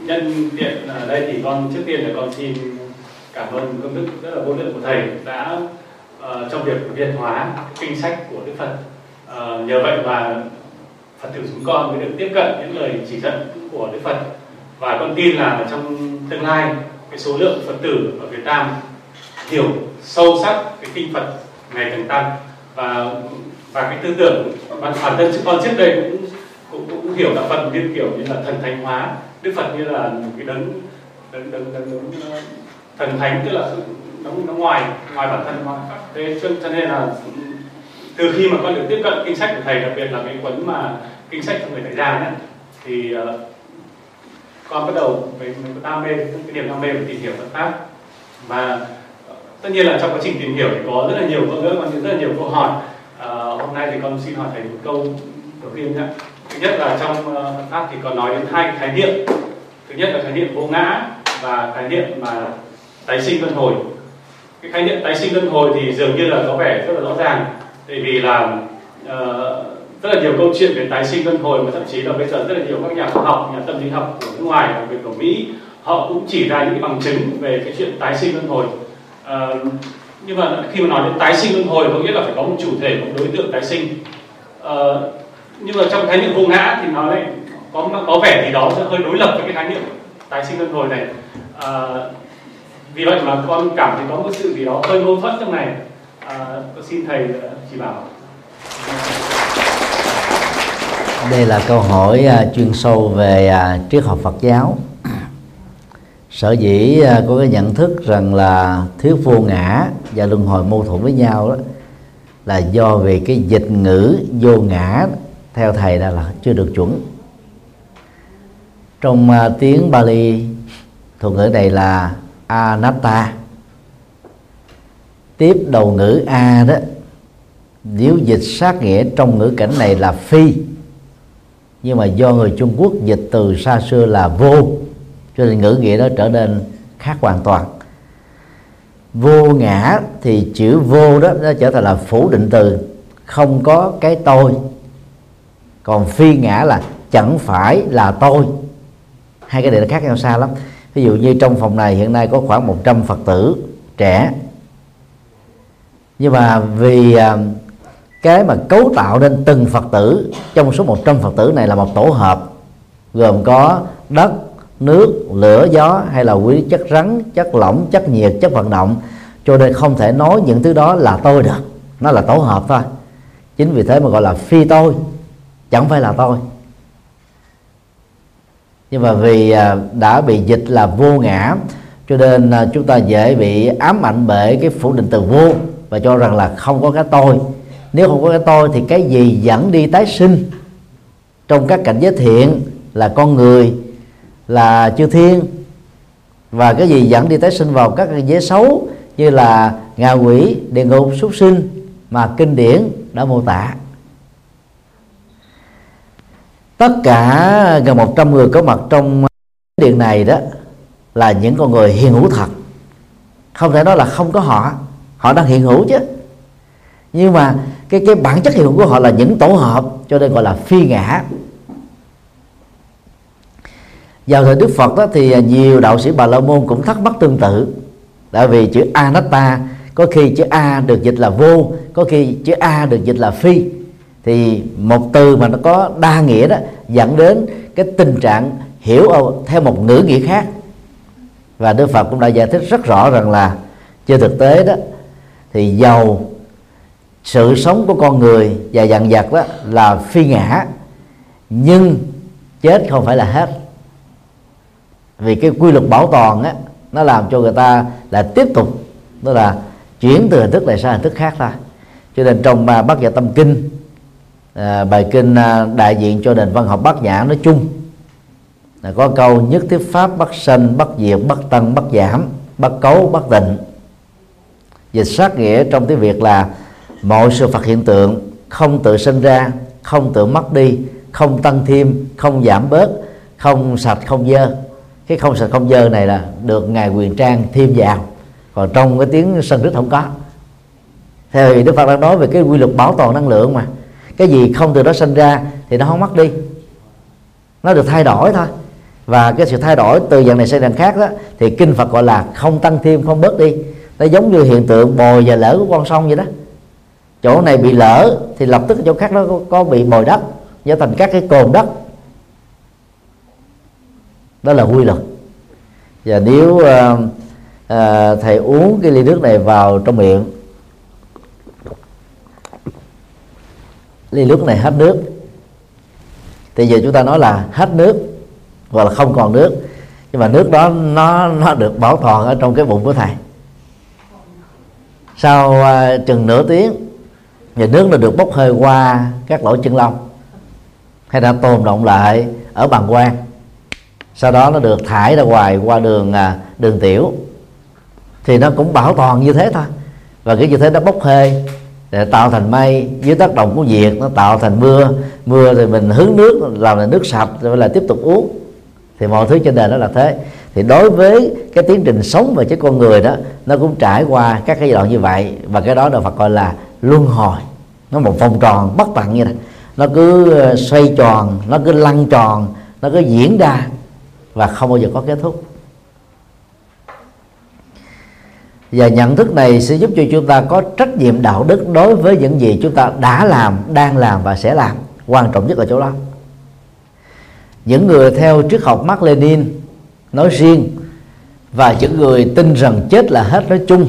nhân tiện ở đây thì con trước tiên là con xin cảm ơn công đức rất là vô lượng của thầy đã uh, trong việc việt hóa kinh sách của đức phật. Uh, nhờ vậy mà phật tử chúng con mới được tiếp cận những lời chỉ dẫn của đức phật. Và con tin là trong tương lai cái số lượng phật tử ở việt nam hiểu sâu sắc cái kinh phật ngày càng tăng. Và và cái tư tưởng bản, bản thân con trước đây cũng kiểu hiểu đạo phật như kiểu như là thần thánh hóa. Đức phật như là một cái đấng đấng đấng đấng, đấng ờ, thần thánh tức là nó nó ngoài ngoài bản thân ngoài thế cho, cho nên là từ khi mà con được tiếp cận kinh sách của thầy đặc biệt là cái cuốn mà kinh sách cho người tại gia ấy, thì uh, con bắt đầu với, với đam mê cái niềm đam mê về tìm hiểu Phật pháp. Và ờ, tất nhiên là trong quá trình tìm hiểu thì có rất là nhiều câu nữa còn rất là nhiều câu hỏi. Uh, hôm nay thì con xin hỏi thầy một câu đầu tiên nhé thứ nhất là trong Phật pháp thì có nói đến hai khái niệm. Thứ nhất là khái niệm vô ngã và khái niệm mà tái sinh luân hồi. Cái khái niệm tái sinh luân hồi thì dường như là có vẻ rất là rõ ràng tại vì là uh, rất là nhiều câu chuyện về tái sinh luân hồi mà thậm chí là bây giờ rất là nhiều các nhà khoa học nhà tâm lý học của nước ngoài đặc biệt của mỹ họ cũng chỉ ra những cái bằng chứng về cái chuyện tái sinh luân hồi. Uh, nhưng mà khi mà nói đến tái sinh luân hồi có nghĩa là phải có một chủ thể một đối tượng tái sinh. Uh, nhưng mà trong khái niệm vô ngã thì nó lại có có vẻ gì đó sẽ hơi đối lập với cái khái niệm tái sinh luân hồi này. À, vì vậy mà con cảm thấy có một sự gì đó hơi mâu thuẫn trong này. À, xin thầy chỉ bảo. Đây là câu hỏi uh, chuyên sâu về uh, triết học Phật giáo. Sở dĩ uh, có cái nhận thức rằng là thuyết vô ngã và luân hồi mâu thuẫn với nhau đó là do về cái dịch ngữ vô ngã theo thầy là, là chưa được chuẩn. Trong uh, tiếng Bali thuật ngữ này là anatta. Tiếp đầu ngữ a đó nếu dịch sát nghĩa trong ngữ cảnh này là phi nhưng mà do người Trung Quốc dịch từ xa xưa là vô cho nên ngữ nghĩa đó trở nên khác hoàn toàn. Vô ngã thì chữ vô đó nó trở thành là phủ định từ không có cái tôi còn phi ngã là chẳng phải là tôi. Hai cái này nó khác nhau xa lắm. Ví dụ như trong phòng này hiện nay có khoảng 100 phật tử trẻ. Nhưng mà vì à, cái mà cấu tạo nên từng phật tử, trong số 100 phật tử này là một tổ hợp, gồm có đất, nước, lửa, gió hay là quý chất rắn, chất lỏng, chất nhiệt, chất vận động. Cho nên không thể nói những thứ đó là tôi được. Nó là tổ hợp thôi. Chính vì thế mà gọi là phi tôi chẳng phải là tôi. Nhưng mà vì à, đã bị dịch là vô ngã, cho nên à, chúng ta dễ bị ám ảnh bởi cái phủ định từ vô và cho rằng là không có cái tôi. Nếu không có cái tôi thì cái gì dẫn đi tái sinh? Trong các cảnh giới thiện là con người, là chư thiên. Và cái gì dẫn đi tái sinh vào các cảnh giới xấu như là ngạ quỷ, địa ngục, súc sinh mà kinh điển đã mô tả? Tất cả gần 100 người có mặt trong điện này đó là những con người hiện hữu thật. Không thể nói là không có họ. Họ đang hiện hữu chứ. Nhưng mà cái cái bản chất hiện hữu của họ là những tổ hợp, cho nên gọi là phi ngã. Vào thời Đức Phật đó thì nhiều đạo sĩ Bà La Môn cũng thắc mắc tương tự. Tại vì chữ anatta, có khi chữ a được dịch là vô, có khi chữ a được dịch là phi thì một từ mà nó có đa nghĩa đó dẫn đến cái tình trạng hiểu theo một ngữ nghĩa khác. Và Đức Phật cũng đã giải thích rất rõ rằng là trên thực tế đó, thì giàu sự sống của con người và dặn vật đó là phi ngã, nhưng chết không phải là hết. Vì cái quy luật bảo toàn á, nó làm cho người ta là tiếp tục đó là chuyển từ hình thức này sang hình thức khác thôi. Cho nên trong bát nhã tâm kinh à, bài kinh ờ, đại diện cho nền văn học bát nhã nói chung là có câu nhất thiết pháp bất sanh bất diệt bất tăng bất giảm bất cấu bất tịnh dịch sát nghĩa trong tiếng việt là mọi sự vật hiện tượng không tự sinh ra không tự mất đi không tăng thêm không giảm bớt không sạch không dơ. Cái không sạch không dơ này là được ngài quyền trang thêm vào. Còn trong cái tiếng sân rít không có. Theo thì đức phật đang nói về cái quy luật bảo toàn năng lượng mà cái gì không từ đó sinh ra thì nó không mất đi. Nó được thay đổi thôi. Và cái sự thay đổi từ dạng này sang dạng khác đó thì kinh Phật gọi là không tăng thêm không bớt đi. Nó giống như hiện tượng bồi và lỡ của con sông vậy đó. Chỗ này bị lỡ thì lập tức chỗ khác nó có, có bị bồi đất trở thành các cái cồn đất. Đó là quy luật. Và nếu uh, uh, thầy uống cái ly nước này vào trong miệng ly nước này hết nước. Thì giờ chúng ta nói là hết nước hoặc là không còn nước. Nhưng mà nước đó nó nó được bảo toàn ở trong cái bụng của thầy. Sau uh, chừng nửa tiếng và nước nó được bốc hơi qua các lỗ chân lông. Hay đã tồn động lại ở bàng quang. Sau đó nó được thải ra ngoài qua đường uh, đường tiểu. Thì nó cũng bảo toàn như thế thôi. Và cái như thế nó bốc hơi để tạo thành mây dưới tác động của nhiệt, nó tạo thành mưa. Mưa thì mình hứng nước, làm là nước sạch, rồi lại tiếp tục uống. Thì mọi thứ trên đời đó là thế. Thì đối với cái tiến trình sống và chết con người đó, nó cũng trải qua các cái giai đoạn như vậy. Và cái đó được Phật gọi là luân hồi. Nó một vòng tròn bất tận như này nó cứ ờ, xoay tròn, nó cứ lăn tròn, nó cứ diễn ra và không bao giờ có kết thúc. Và nhận thức này sẽ giúp cho chúng ta có trách nhiệm đạo đức đối với những gì chúng ta đã làm, đang làm và sẽ làm. Quan trọng nhất là chỗ đó. Những người theo triết học Mark Lenin nói riêng, và những người tin rằng chết là hết nói chung,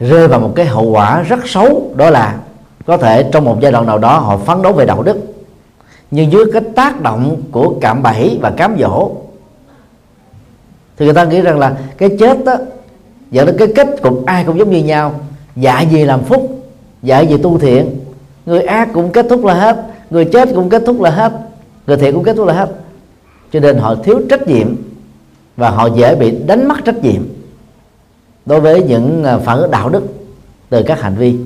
rơi vào một cái hậu quả rất xấu, đó là có thể trong một giai đoạn nào đó họ phấn đấu về đạo đức, nhưng dưới cái tác động của cạm bẫy và cám dỗ, thì người ta nghĩ rằng là cái chết đó dẫn đến cái kết cục ai cũng giống như nhau. Dạy gì làm phúc dạy gì tu thiện. Người ác cũng kết thúc là hết, người chết cũng kết thúc là hết, người thiện cũng kết thúc là hết. Cho nên họ thiếu trách nhiệm và họ dễ bị đánh mất trách nhiệm đối với những à, phản ứng đạo đức từ các hành vi.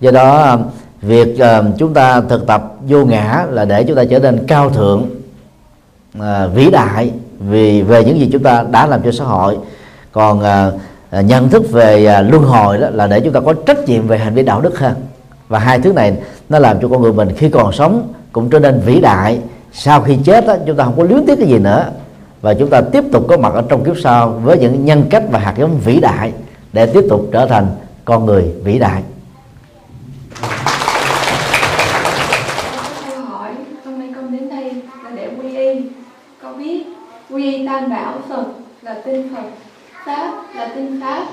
Do đó à, việc à, chúng ta thực tập vô ngã là để chúng ta trở nên cao thượng vĩ đại vì về những gì chúng ta đã làm cho xã hội. Còn À, nhận thức về à, luân hồi đó là để chúng ta có trách nhiệm về hành vi đạo đức hơn. Và hai thứ này nó làm cho con người mình khi còn sống cũng trở nên vĩ đại. Sau khi chết đó, chúng ta không có luyến tiếc cái gì nữa. Và chúng ta tiếp tục có mặt ở trong kiếp sau với những nhân cách và hạt giống vĩ đại để tiếp tục trở thành con người vĩ đại. Tam bảo phật là tinh phật pháp là tinh pháp.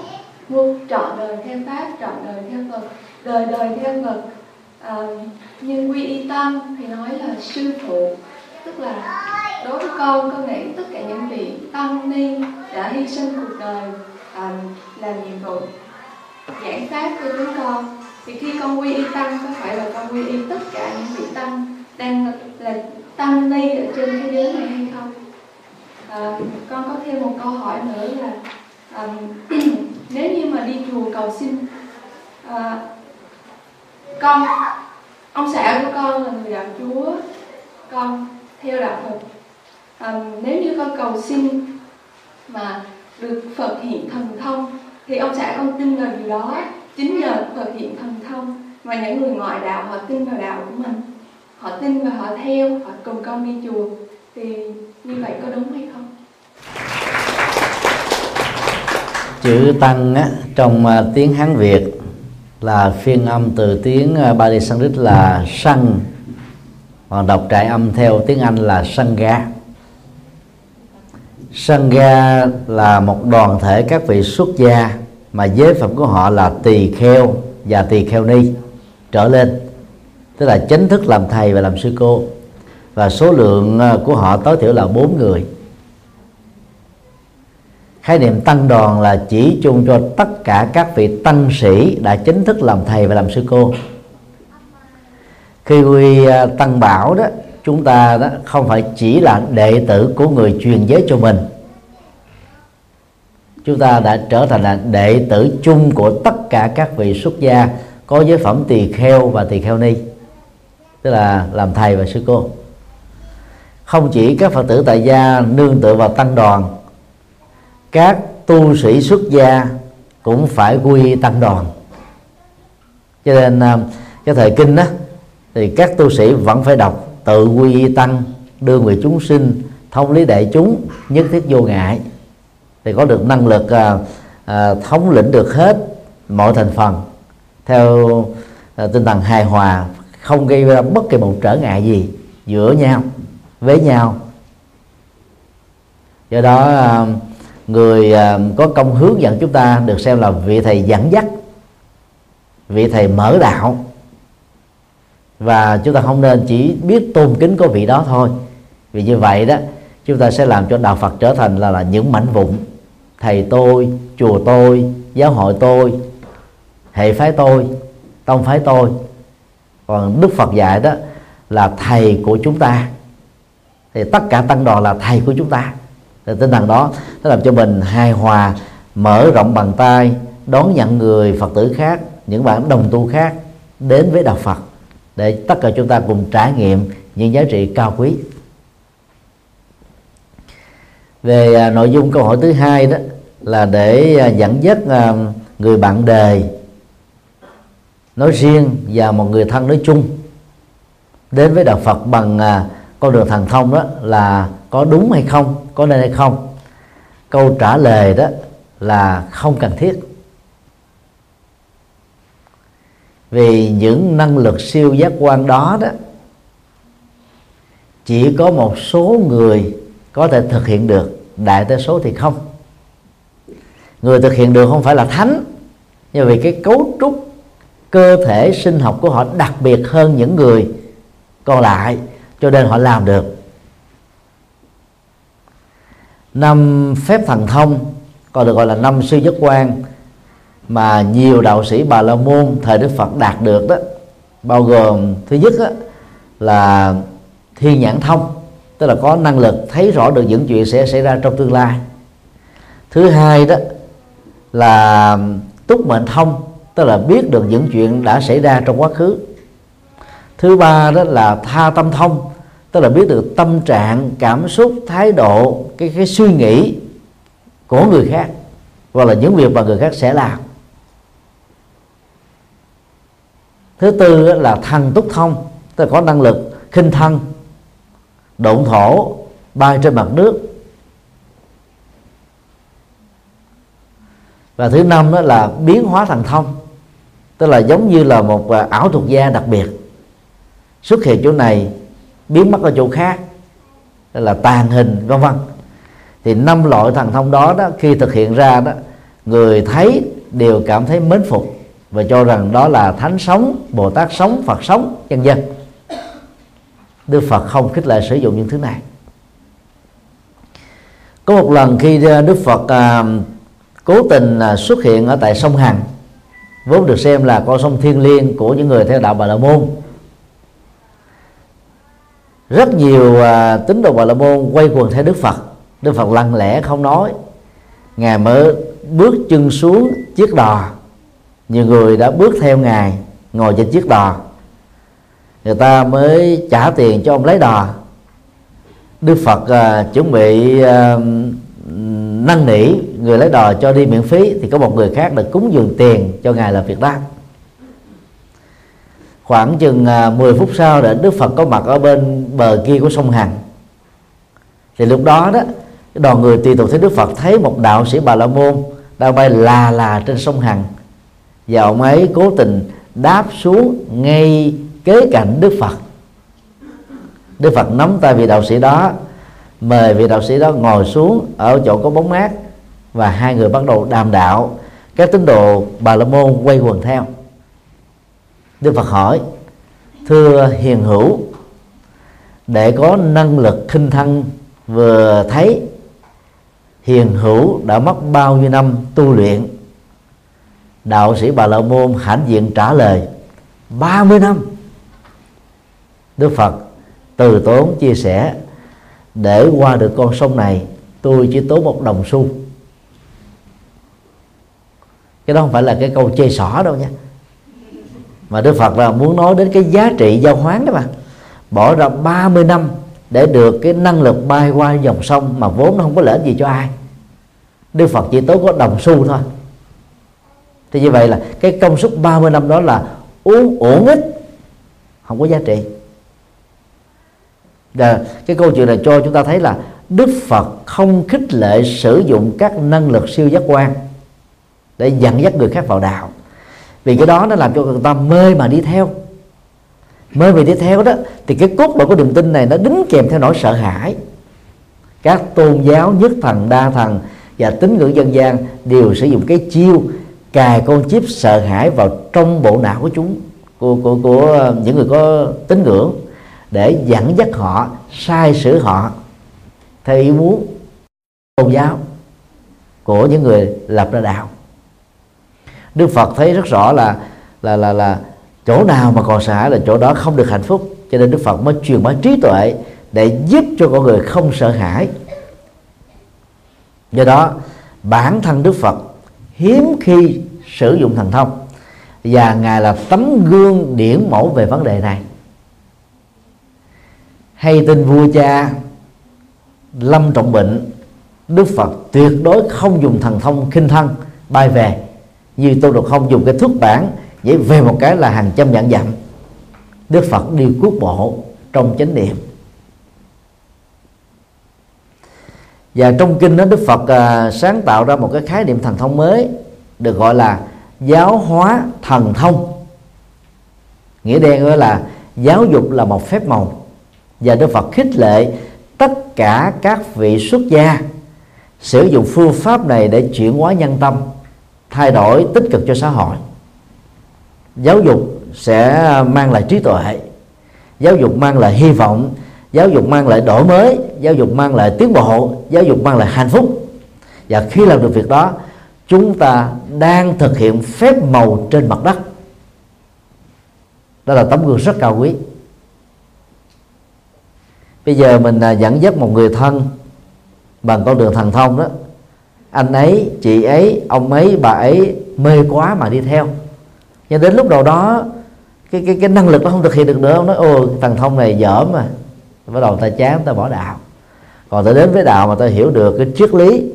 Muôn trọn đời theo pháp trọn đời theo phật đời đời theo phật. À, nhưng quy y tăng thì nói là sư phụ tức là đối với con con nghĩ tất cả những vị tăng ni đã hy sinh cuộc đời à, làm nhiệm vụ giảng pháp cho chúng con thì khi con quy y tăng có phải là con quy y tất cả những vị tăng đang là tăng ni ở trên thế giới này hay không? À, con có thêm một câu hỏi nữa là à, nếu như mà đi chùa cầu xin à, con ông xã của con là người đạo chúa con theo đạo phật. À, nếu như con cầu xin mà được phật hiện thần thông thì ông xã con tin vào điều đó chính nhờ phật hiện thần thông mà những người ngoại đạo họ tin vào đạo của mình. Họ tin và họ theo họ cùng con đi chùa. Thì như vậy có đúng hay không? Chữ tăng á, trong uh, tiếng hán việt là phiên âm từ tiếng uh, Bali Sanskrit là sanh còn đọc trại âm theo tiếng Anh là sangha sangha là một đoàn thể các vị xuất gia mà giới phẩm của họ là tỳ kheo và tỳ kheo ni trở lên tức là chính thức làm thầy và làm sư cô. Và số lượng à, của họ tối thiểu là bốn người khái niệm tăng đoàn là chỉ chung cho tất cả các vị tăng sĩ đã chính thức làm thầy và làm sư cô. Khi quy à, tăng bảo đó, chúng ta đó không phải chỉ là đệ tử của người truyền giới cho mình. Chúng ta đã trở thành là đệ tử chung của tất cả các vị xuất gia có giới phẩm tỳ kheo và tỳ kheo ni, tức là làm thầy và sư cô. Không chỉ các phật tử tại gia nương tựa vào tăng đoàn các tu sĩ xuất gia cũng phải quy tăng đoàn. Cho nên à, cái thời kinh đó thì các tu sĩ vẫn phải đọc tự quy y tăng đưa người chúng sinh thông lý đại chúng nhất thiết vô ngại. Thì có được năng lực à, à, thống lĩnh được hết mọi thành phần theo à, tinh thần hài hòa không gây ra bất kỳ một trở ngại gì giữa nhau với nhau. Do đó à, người à, có công hướng dẫn chúng ta được xem là vị thầy dẫn dắt vị thầy mở đạo. Và chúng ta không nên chỉ biết tôn kính có vị đó thôi. Vì như vậy đó chúng ta sẽ làm cho đạo Phật trở thành là, là những mảnh vụn. Thầy tôi chùa tôi giáo hội tôi hệ phái tôi tông phái tôi. Còn Đức Phật dạy đó là thầy của chúng ta. Thì tất cả tăng đoàn là thầy của chúng ta thì tinh thần đó nó làm cho mình hài hòa mở rộng bàn tay đón nhận người Phật tử khác những bạn đồng tu khác đến với đạo Phật để tất cả chúng ta cùng trải nghiệm những giá trị cao quý. Về à, nội dung câu hỏi thứ hai đó là để à, dẫn dắt à, người bạn đề nói riêng và một người thân nói chung đến với đạo Phật bằng à, con đường thần thông đó là có đúng hay không có nên hay không? Câu trả lời đó là không cần thiết. Vì những năng lực siêu giác quan đó đó, chỉ có một số người có thể thực hiện được. Đại đa số thì không. Người thực hiện được không phải là thánh, nhưng vì cái cấu trúc cơ thể sinh học của họ đặc biệt hơn những người còn lại, cho nên họ làm được năm phép thần thông còn được gọi là năm sư giác quan mà nhiều đạo sĩ bà la môn thời đức phật đạt được đó bao gồm thứ nhất đó, là thiên nhãn thông tức là có năng lực thấy rõ được những chuyện sẽ xảy ra trong tương lai. Thứ hai đó là túc mệnh thông tức là biết được những chuyện đã xảy ra trong quá khứ. Thứ ba đó là tha tâm thông tức là biết được tâm trạng, cảm xúc, thái độ, cái cái suy nghĩ của người khác hoặc là những việc mà người khác sẽ làm. Thứ tư là thần túc thông, tức là có năng lực khinh thân, động thổ, bay trên mặt nước. Và thứ năm đó là biến hóa thần thông, tức là giống như là một à, ảo thuật gia đặc biệt xuất hiện chỗ này biến mất ở chỗ khác. Là tàn hình vân vân. Thì năm loại thần thông đó đó khi thực hiện ra đó người thấy đều cảm thấy mến phục và cho rằng đó là thánh sống bồ tát sống phật sống nhân dân đức phật không khích lệ sử dụng những thứ này. Có một lần khi ờ, đức phật à, cố tình à, xuất hiện ở tại sông hằng vốn được xem là con sông thiên liêng của những người theo đạo bà la môn rất nhiều à, tín đồ bà la môn quay quần theo đức phật. Đức phật lặng lẽ không nói. Ngài mới bước chân xuống chiếc đò. Nhiều người đã bước theo ngài ngồi trên chiếc đò. Người ta mới trả tiền cho ông lấy đò. Đức phật à, chuẩn bị à, năn nỉ người lấy đò cho đi miễn phí thì có một người khác đã cúng dường tiền cho ngài là Việt Nam khoảng chừng à, 10 phút sau để Đức Phật có mặt ở bên bờ kia của sông Hằng. Thì lúc đó đó đoàn người tùy tục thấy Đức Phật, thấy một đạo sĩ Bà La Môn đang bay là là trên sông Hằng. Và ông ấy cố tình đáp xuống ngay kế cạnh Đức Phật. Đức Phật nắm tay vị đạo sĩ đó, mời vị đạo sĩ đó ngồi xuống ở chỗ có bóng mát và hai người bắt đầu đàm đạo. Các tín đồ bà la môn quay quần theo đức phật hỏi, thưa hiền hữu, để có năng lực khinh thân vừa thấy, hiền hữu đã mất bao nhiêu năm tu luyện? Đạo sĩ bà la môn hãnh diện trả lời 30 năm. Đức phật từ tốn chia sẻ, để qua được con sông này, tôi chỉ tốn một đồng xu. Cái đó không phải là cái câu chê xỏ đâu nha mà Đức Phật là muốn nói đến cái giá trị giao hoán đó mà. Bỏ ra 30 năm để được cái năng lực bay qua dòng sông mà vốn nó không có lợi gì cho ai. Đức Phật chỉ tốn có đồng xu thôi. Thì như vậy là cái công suất 30 năm đó là uống uổng ích không có giá trị. Và cái câu chuyện này cho chúng ta thấy là Đức Phật không khích lệ sử dụng các năng lực siêu giác quan để dẫn dắt người khác vào đạo vì cái đó nó làm cho người ta mê mà đi theo. Mê mà đi theo đó thì cái cốt lõi của niềm tin này nó đính kèm theo nỗi sợ hãi. Các tôn giáo nhất thần đa thần và tín ngưỡng dân gian đều sử dụng cái chiêu cài con chip sợ hãi vào trong bộ não của chúng của, của, của ờ, những người có tín ngưỡng để dẫn dắt họ sai sử họ theo ý muốn tôn giáo của những người lập ra đạo. Đức Phật thấy rất rõ là là là là chỗ nào mà còn sợ hãi là chỗ đó không được hạnh phúc. Cho nên Đức Phật mới truyền bá trí tuệ để giúp cho con người không sợ hãi. Do đó, bản thân Đức Phật hiếm khi sử dụng thần thông và ngài là tấm gương điển mẫu về vấn đề này. Hay tin vua cha lâm trọng bệnh, đức phật tuyệt đối không dùng thần thông khinh thân bay về như tôi được không dùng cái thước bản vậy về một cái là hàng trăm vạn dặm đức phật đi quốc bộ trong chánh niệm. Và trong kinh đó đức phật à, sáng tạo ra một cái khái niệm thần thông mới được gọi là giáo hóa thần thông. Nghĩa đen đó là giáo dục là một phép màu. Và đức phật khích lệ tất cả các vị xuất gia sử dụng phương pháp này để chuyển hóa nhân tâm thay đổi tích cực cho xã hội. Giáo dục sẽ mang lại trí tuệ, giáo dục mang lại hy vọng, giáo dục mang lại đổi mới, giáo dục mang lại tiến bộ, giáo dục mang lại hạnh phúc. Và khi làm được việc đó, chúng ta đang thực hiện phép màu trên mặt đất. Đó là tấm gương rất cao quý. Bây giờ mình à, dẫn dắt một người thân bằng con đường thần thông đó anh ấy chị ấy ông ấy bà ấy mê quá mà đi theo. Nhưng đến lúc đầu đó cái cái cái năng lực nó không thực hiện được nữa. Ông nói ô thằng thông này dở mà bắt đầu ta chán ta bỏ đạo. Còn ta đến với đạo mà ta hiểu được cái triết lý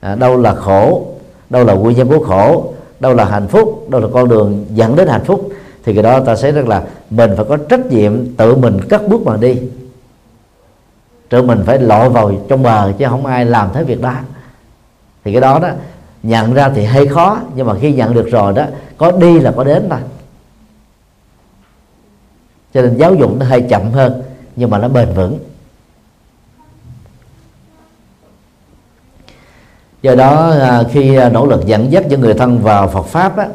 à, đâu là khổ đâu là nguyên nhân của khổ đâu là hạnh phúc đâu là con đường dẫn đến hạnh phúc thì cái đó ta sẽ rất là mình phải có trách nhiệm tự mình cất bước mà đi. Tự mình phải lội vào trong bờ chứ không ai làm thế việc đó thì cái đó đó nhận ra thì hơi khó nhưng mà khi nhận được rồi đó có đi là có đến thôi. Cho nên giáo dục nó hơi chậm hơn nhưng mà nó bền vững. Do đó à, khi à, nỗ lực dẫn dắt những người thân vào Phật pháp á,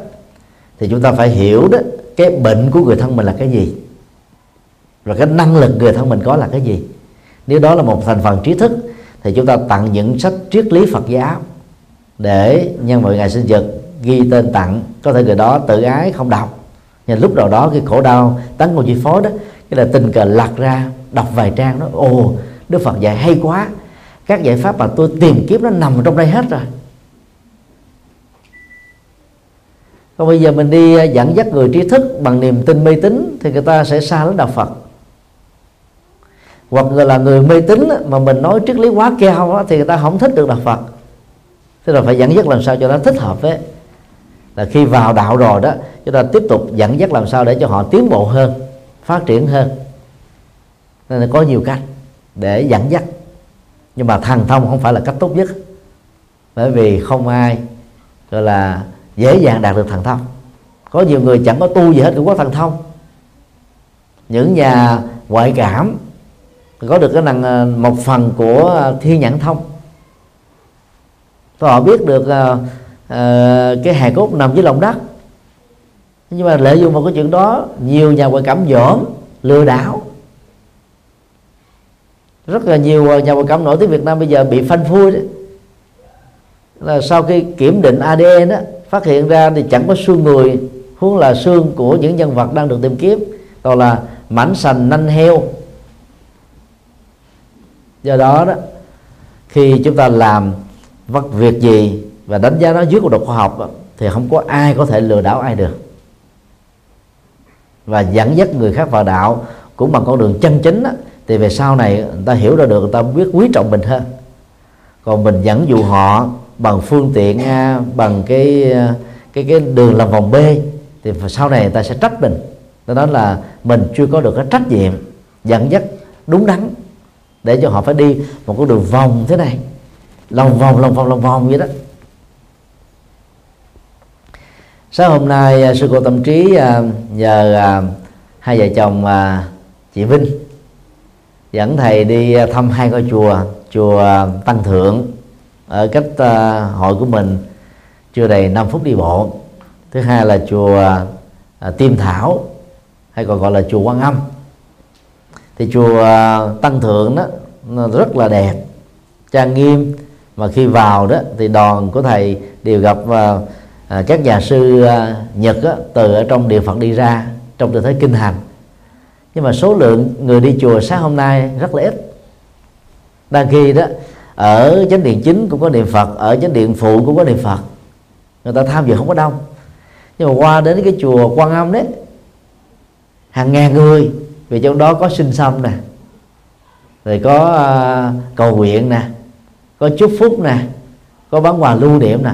thì chúng ta phải hiểu đó cái bệnh của người thân mình là cái gì. Và cái năng lực người thân mình có là cái gì. Nếu đó là một thành phần trí thức thì chúng ta tặng những sách triết lý Phật giáo để nhân mọi ngày sinh nhật ghi tên tặng, có thể người đó tự ái, không đọc. Nhưng lúc nào đó cái khổ đau, tấn công chi phối đó, cái là tình cờ lật ra, đọc vài trang đó, ồ, Đức Phật dạy hay quá. Các giải pháp mà tôi tìm kiếm nó nằm trong đây hết rồi. Còn bây giờ mình đi à, dẫn dắt người trí thức bằng niềm tin mê tín thì người ta sẽ xa lắm đạo Phật. Hoặc người là người mê tín mà mình nói triết lý quá cao thì người ta không thích được đạo Phật thế là phải dẫn dắt làm sao cho nó thích hợp với là khi vào đạo rồi đó, chúng ta tiếp tục dẫn dắt làm sao để cho họ tiến bộ hơn, phát triển hơn. Nên là có nhiều cách để dẫn dắt. Nhưng mà thần thông không phải là cách tốt nhất. Bởi vì không ai, gọi là, dễ dàng đạt được thần thông. Có nhiều người chẳng có tu gì hết, cũng có thần thông. Những nhà ngoại cảm có được cái năng ờ, một phần của ờ, thiên nhãn thông họ biết được uh, uh, cái hài cốt nằm dưới lòng đất. Nhưng mà lợi dụng vào cái chuyện đó nhiều nhà ngoại cảm dởm lừa đảo. Rất là nhiều ờ, nhà ngoại cảm nổi tiếng Việt Nam bây giờ bị phanh phui đấy là sau khi kiểm định ADN đó phát hiện ra thì chẳng có xương người huống là xương của những nhân vật đang được tìm kiếm còn là mảnh sành nanh heo. Do đó đó khi chúng ta làm vật việc gì và đánh giá nó dưới của độ khoa học thì không có ai có thể lừa đảo ai được. Và dẫn dắt người khác vào đạo cũng bằng con đường chân chính đó, thì về sau này người ta hiểu ra được người ta biết quý trọng mình hơn. Còn mình dẫn dụ họ bằng phương tiện A bằng cái à, cái cái đường làm vòng B thì sau này người ta sẽ trách mình. Đó là mình chưa có được cái trách nhiệm dẫn dắt đúng đắn để cho họ phải đi một con đường vòng thế này lòng vòng lòng vòng lòng vòng vậy đó. Sáng hôm nay à, sư cô tâm trí à, nhờ à, hai vợ chồng chị Vinh dẫn thầy đi thăm hai ngôi chùa chùa Tăng Thượng ở cách hội của mình chưa đầy 5 phút đi bộ. Thứ hai là chùa Tiêm Thảo, hay còn gọi là chùa Quan Âm. Thì chùa Tăng Thượng đó rất là đẹp, trang nghiêm mà khi vào đó thì đoàn của thầy đều gặp à, các nhà sư à, Nhật á, từ ở trong địa Phật đi ra trong tư thế kinh hành. Nhưng mà số lượng người đi chùa sáng hôm nay rất là ít. Đang khi đó ở chánh điện chính cũng có niệm Phật ở chánh điện phụ cũng có niệm Phật. Người ta tham dự không có đông. Nhưng mà qua đến cái chùa Quan Âm đấy hàng ngàn người vì trong đó có sinh xâm nè rồi có uh, cầu nguyện nè có chúc phúc nè, có bán quà lưu niệm nè.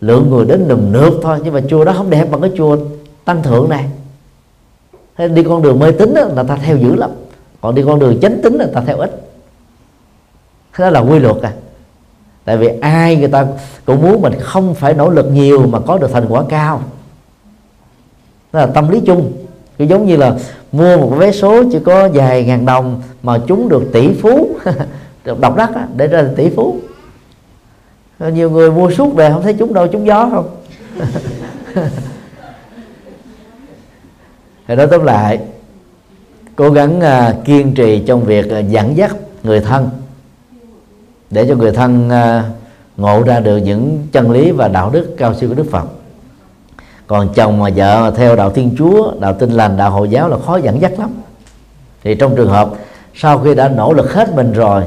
Lượng người đến lùm nước thôi, nhưng mà chùa đó không đẹp bằng cái chùa tăng thượng này. Thế đi con đường mê tín là ta theo dữ lắm. Còn đi con đường chánh tính là ta theo ít. Thế đó là quy luật à. Tại vì ai người ta cũng muốn mình không phải nỗ lực nhiều mà có được thành quả cao. Đó là tâm lý chung. Cứ giống như là mua một vé số chỉ có vài ngàn đồng mà chúng được tỷ phú. độc đắc á, để ra tỷ phú. Nhiều người mua suốt đời không thấy chúng đâu chúng gió không? Thì nói tóm lại cố gắng uh, kiên trì trong việc uh, dẫn dắt người thân để cho người thân uh, ngộ ra được những chân lý và đạo đức cao siêu của Đức Phật. Còn chồng mà vợ mà theo đạo Thiên Chúa đạo Tin lành đạo Hồi giáo là khó dẫn dắt lắm. Thì trong trường hợp sau khi đã nỗ lực hết mình rồi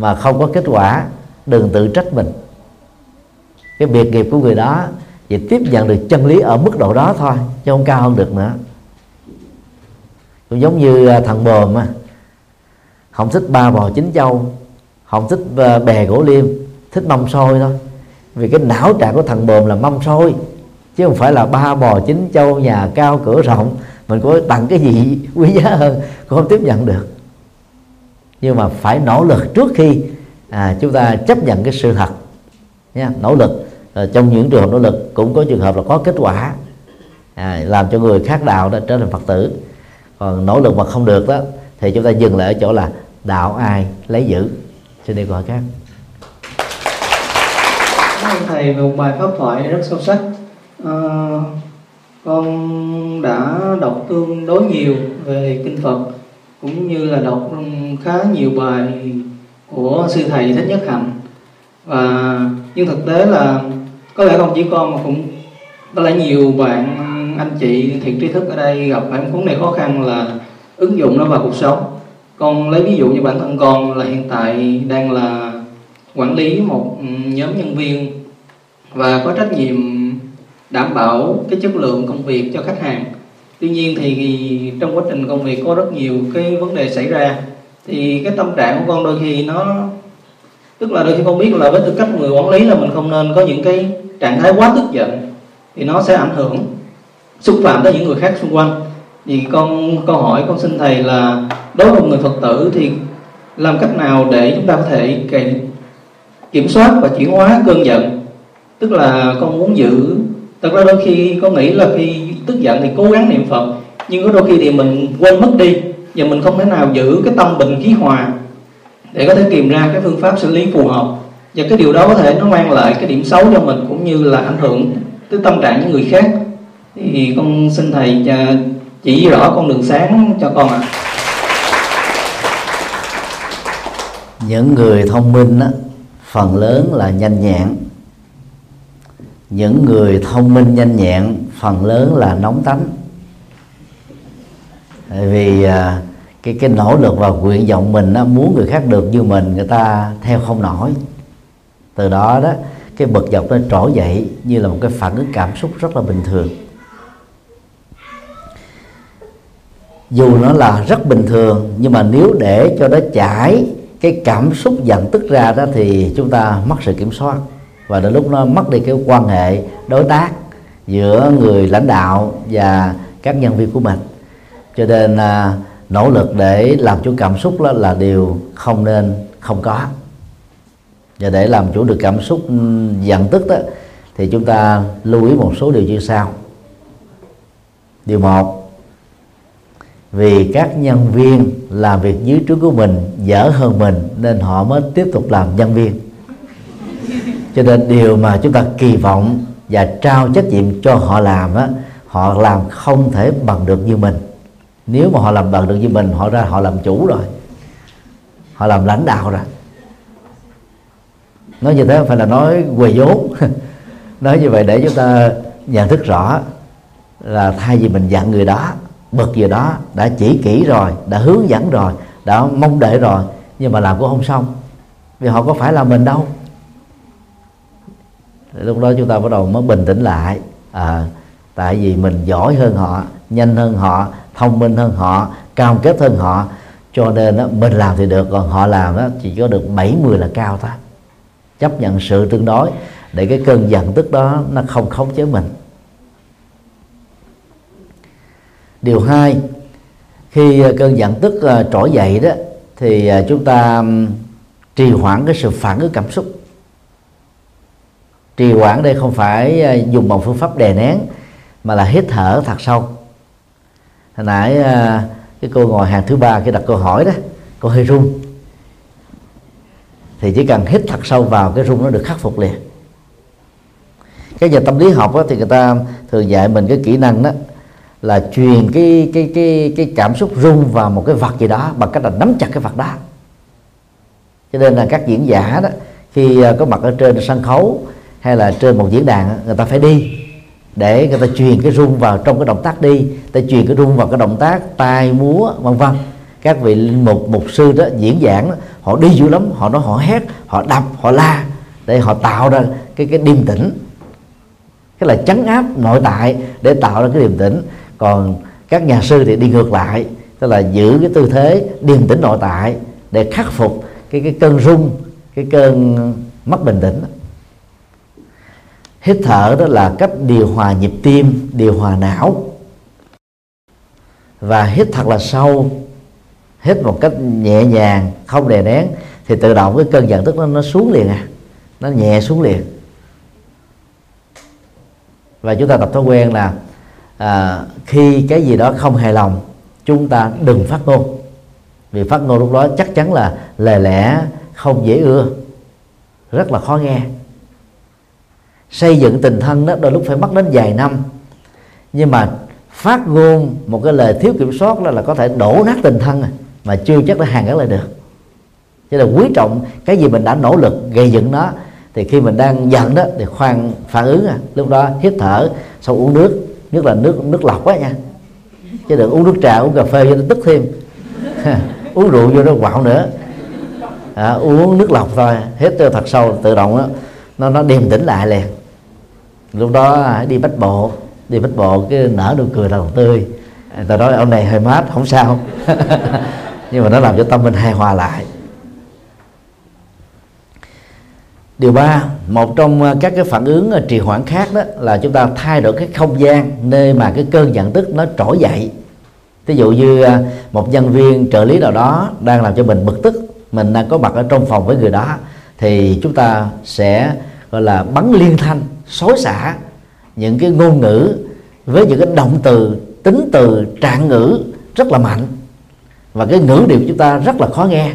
mà không có kết quả, đừng tự trách mình. Cái biệt nghiệp của người đó, chỉ tiếp nhận được chân lý ở mức độ đó thôi, chứ không cao hơn được nữa. Cũng giống như à, thằng bồm á, không thích ba bò chín châu, không thích à, bè gỗ liêm, thích mâm xôi thôi. Vì cái não trạng của thằng bồm là mâm xôi, chứ không phải là ba bò chín châu nhà cao cửa rộng, mình có tặng cái gì quý giá hơn, cũng không tiếp nhận được nhưng mà phải nỗ lực trước khi à, chúng ta chấp nhận cái sự thật. Nha nỗ lực. À, trong những trường hợp nỗ lực cũng có trường hợp là có kết quả à, làm cho người khác đạo đó trở thành phật tử. Còn nỗ lực mà không được đó thì chúng ta dừng lại ở chỗ là đạo ai lấy giữ. Xin đi gọi các ơn thầy về một bài pháp thoại rất sâu sắc. À, con đã đọc tương đối nhiều về kinh Phật cũng như là đọc khá nhiều bài của sư thầy thích nhất hạnh. Và nhưng thực tế là có lẽ không chỉ con mà cũng, có lẽ nhiều bạn, anh chị thiện tri thức ở đây gặp phải vấn đề khó khăn là ứng dụng nó vào cuộc sống. Con lấy ví dụ như bản thân con là hiện tại đang là quản lý một nhóm nhân viên và có trách nhiệm đảm bảo cái chất lượng công việc cho khách hàng tuy nhiên thì trong quá trình công việc có rất nhiều cái vấn đề xảy ra, thì cái tâm trạng của con đôi khi nó, tức là đôi khi con biết là với tư cách người quản lý là mình không nên có những cái trạng thái quá tức giận, thì nó sẽ ảnh hưởng, xúc phạm tới những người khác xung quanh. Thì con, câu hỏi con xin thầy là đối với một người phật tử thì làm cách nào để chúng ta có thể kiểm soát và chuyển hóa cơn giận? Tức là con muốn giữ thật ra đôi khi có nghĩ là khi tức giận thì cố gắng niệm phật nhưng có đôi khi thì mình quên mất đi và mình không thể nào giữ cái tâm bình khí hòa để có thể tìm ra cái phương pháp xử lý phù hợp. Và cái điều đó có thể nó mang lại cái điểm xấu cho mình cũng như là ảnh hưởng tới tâm trạng những người khác. Thì con xin thầy à, chỉ rõ con đường sáng cho con ạ. À. những người thông minh á, phần lớn là nhanh nhẹn những người thông minh nhanh nhẹn phần lớn là nóng tánh. Tại vì à, cái cái nỗ lực và nguyện vọng mình á, muốn người khác được như mình người ta theo không nổi. Từ đó đó cái bực dọc nó trỗi dậy như là một cái phản ứng cảm xúc rất là bình thường. Dù nó là rất bình thường nhưng mà nếu để cho nó chảy cái cảm xúc giận tức ra đó thì chúng ta mất sự kiểm soát và đến lúc nó mất đi cái quan hệ đối tác giữa người lãnh đạo và các nhân viên của mình. Cho nên à, nỗ lực để làm chủ cảm xúc đó là điều không nên không có. Và để làm chủ được cảm xúc ừ, giận tức đó thì chúng ta lưu ý một số điều như sau. Điều một vì các nhân viên làm việc dưới trướng của mình dở hơn mình nên họ mới tiếp tục làm nhân viên cho nên điều mà chúng ta kỳ vọng và trao trách nhiệm cho họ làm á, họ làm không thể bằng được như mình. Nếu mà họ làm bằng được như mình, họ ra họ làm chủ rồi. Họ làm lãnh đạo rồi. Nói như thế không phải là nói quầy vốn. Nói như vậy để chúng ta nhận thức rõ là thay vì mình dặn người đó, bực gì đó, đã chỉ kỹ rồi, đã hướng dẫn rồi, đã mong đợi rồi, nhưng mà làm cũng không xong. Vì họ có phải là mình đâu lúc đó chúng ta bắt đầu mới bình tĩnh lại. À, tại vì mình giỏi hơn họ nhanh hơn họ thông minh hơn họ cam kết hơn họ. Cho nên đó, mình làm thì được còn họ làm đó chỉ có được 70 là cao thôi. Chấp nhận sự tương đối để cái cơn giận tức đó nó không khống chế mình. Điều hai khi à, cơn giận tức à, trỗi dậy đó thì à, chúng ta trì hoãn cái sự phản ứng cảm xúc trì quản đây không phải à, dùng bằng phương pháp đè nén mà là hít thở thật sâu. Hồi nãy à, cái cô ngồi hàng thứ ba khi đặt câu hỏi đó cô hơi run. Thì chỉ cần hít thật sâu vào cái rung nó được khắc phục liền. Cái nhà tâm lý học đó, thì người ta thường dạy mình cái kỹ năng đó là truyền cái cái cái cái cảm xúc rung vào một cái vật gì đó bằng cách là nắm chặt cái vật đó. Cho nên là các diễn giả đó khi à, có mặt ở trên sân khấu hay là trên một diễn đàn người ta phải đi để người ta truyền cái rung vào trong cái động tác đi ta truyền cái rung vào cái động tác tay múa vân vân. Các vị linh mục mục sư đó diễn giảng đó, họ đi dữ lắm họ nói họ hét họ đập họ la để họ tạo ra cái cái điềm tĩnh. Cái là chấn áp nội tại để tạo ra cái điềm tĩnh. Còn các nhà sư thì đi ngược lại tức là giữ cái tư thế điềm tĩnh nội tại để khắc phục cái cái cơn rung cái cơn mất bình tĩnh hít thở đó là cách điều hòa nhịp tim điều hòa não. Và hít thật là sâu. Hít một cách nhẹ nhàng không đè nén thì tự động cái cơn giận tức nó nó xuống liền à. Nó nhẹ xuống liền. Và chúng ta tập thói quen là à, khi cái gì đó không hài lòng chúng ta đừng phát ngôn. Vì phát ngôn lúc đó chắc chắn là lời lẽ không dễ ưa rất là khó nghe xây dựng tình thân đó đôi lúc phải mất đến vài năm. Nhưng mà phát ngôn một cái lời thiếu kiểm soát đó là có thể đổ nát tình thân à, mà chưa chắc đã hàng gắn lại được. Cho nên quý trọng cái gì mình đã nỗ lực gây dựng nó thì khi mình đang giận đó thì khoan phản ứng à lúc đó hít thở sau uống nước nhất là nước nước lọc quá nha. Chứ đừng uống nước trà uống cà phê cho nó tức thêm. Uống rượu vô nó quạo nữa. À, uống nước lọc thôi hết thật sâu tự động đó nó nó điềm tĩnh lại liền lúc đó à, đi bách bộ, đi bách bộ cái nở nụ cười đầu tươi. À, ta nói, ông này hơi mát không sao. Nhưng mà nó làm cho tâm mình hài hòa lại. Điều ba, một trong à, các cái phản ứng trì hoãn khác đó là chúng ta thay đổi cái không gian nơi mà cái cơn giận tức nó trỗi dậy. Ví dụ như một nhân viên trợ lý nào đó đang làm cho mình bực tức, mình đang có mặt ở trong phòng với người đó, thì chúng ta sẽ gọi là bắn liên thanh, xối xả. Những cái ngôn ngữ với những cái động từ, tính từ, trạng ngữ rất là mạnh. Và cái ngữ điệu chúng ta rất là khó nghe.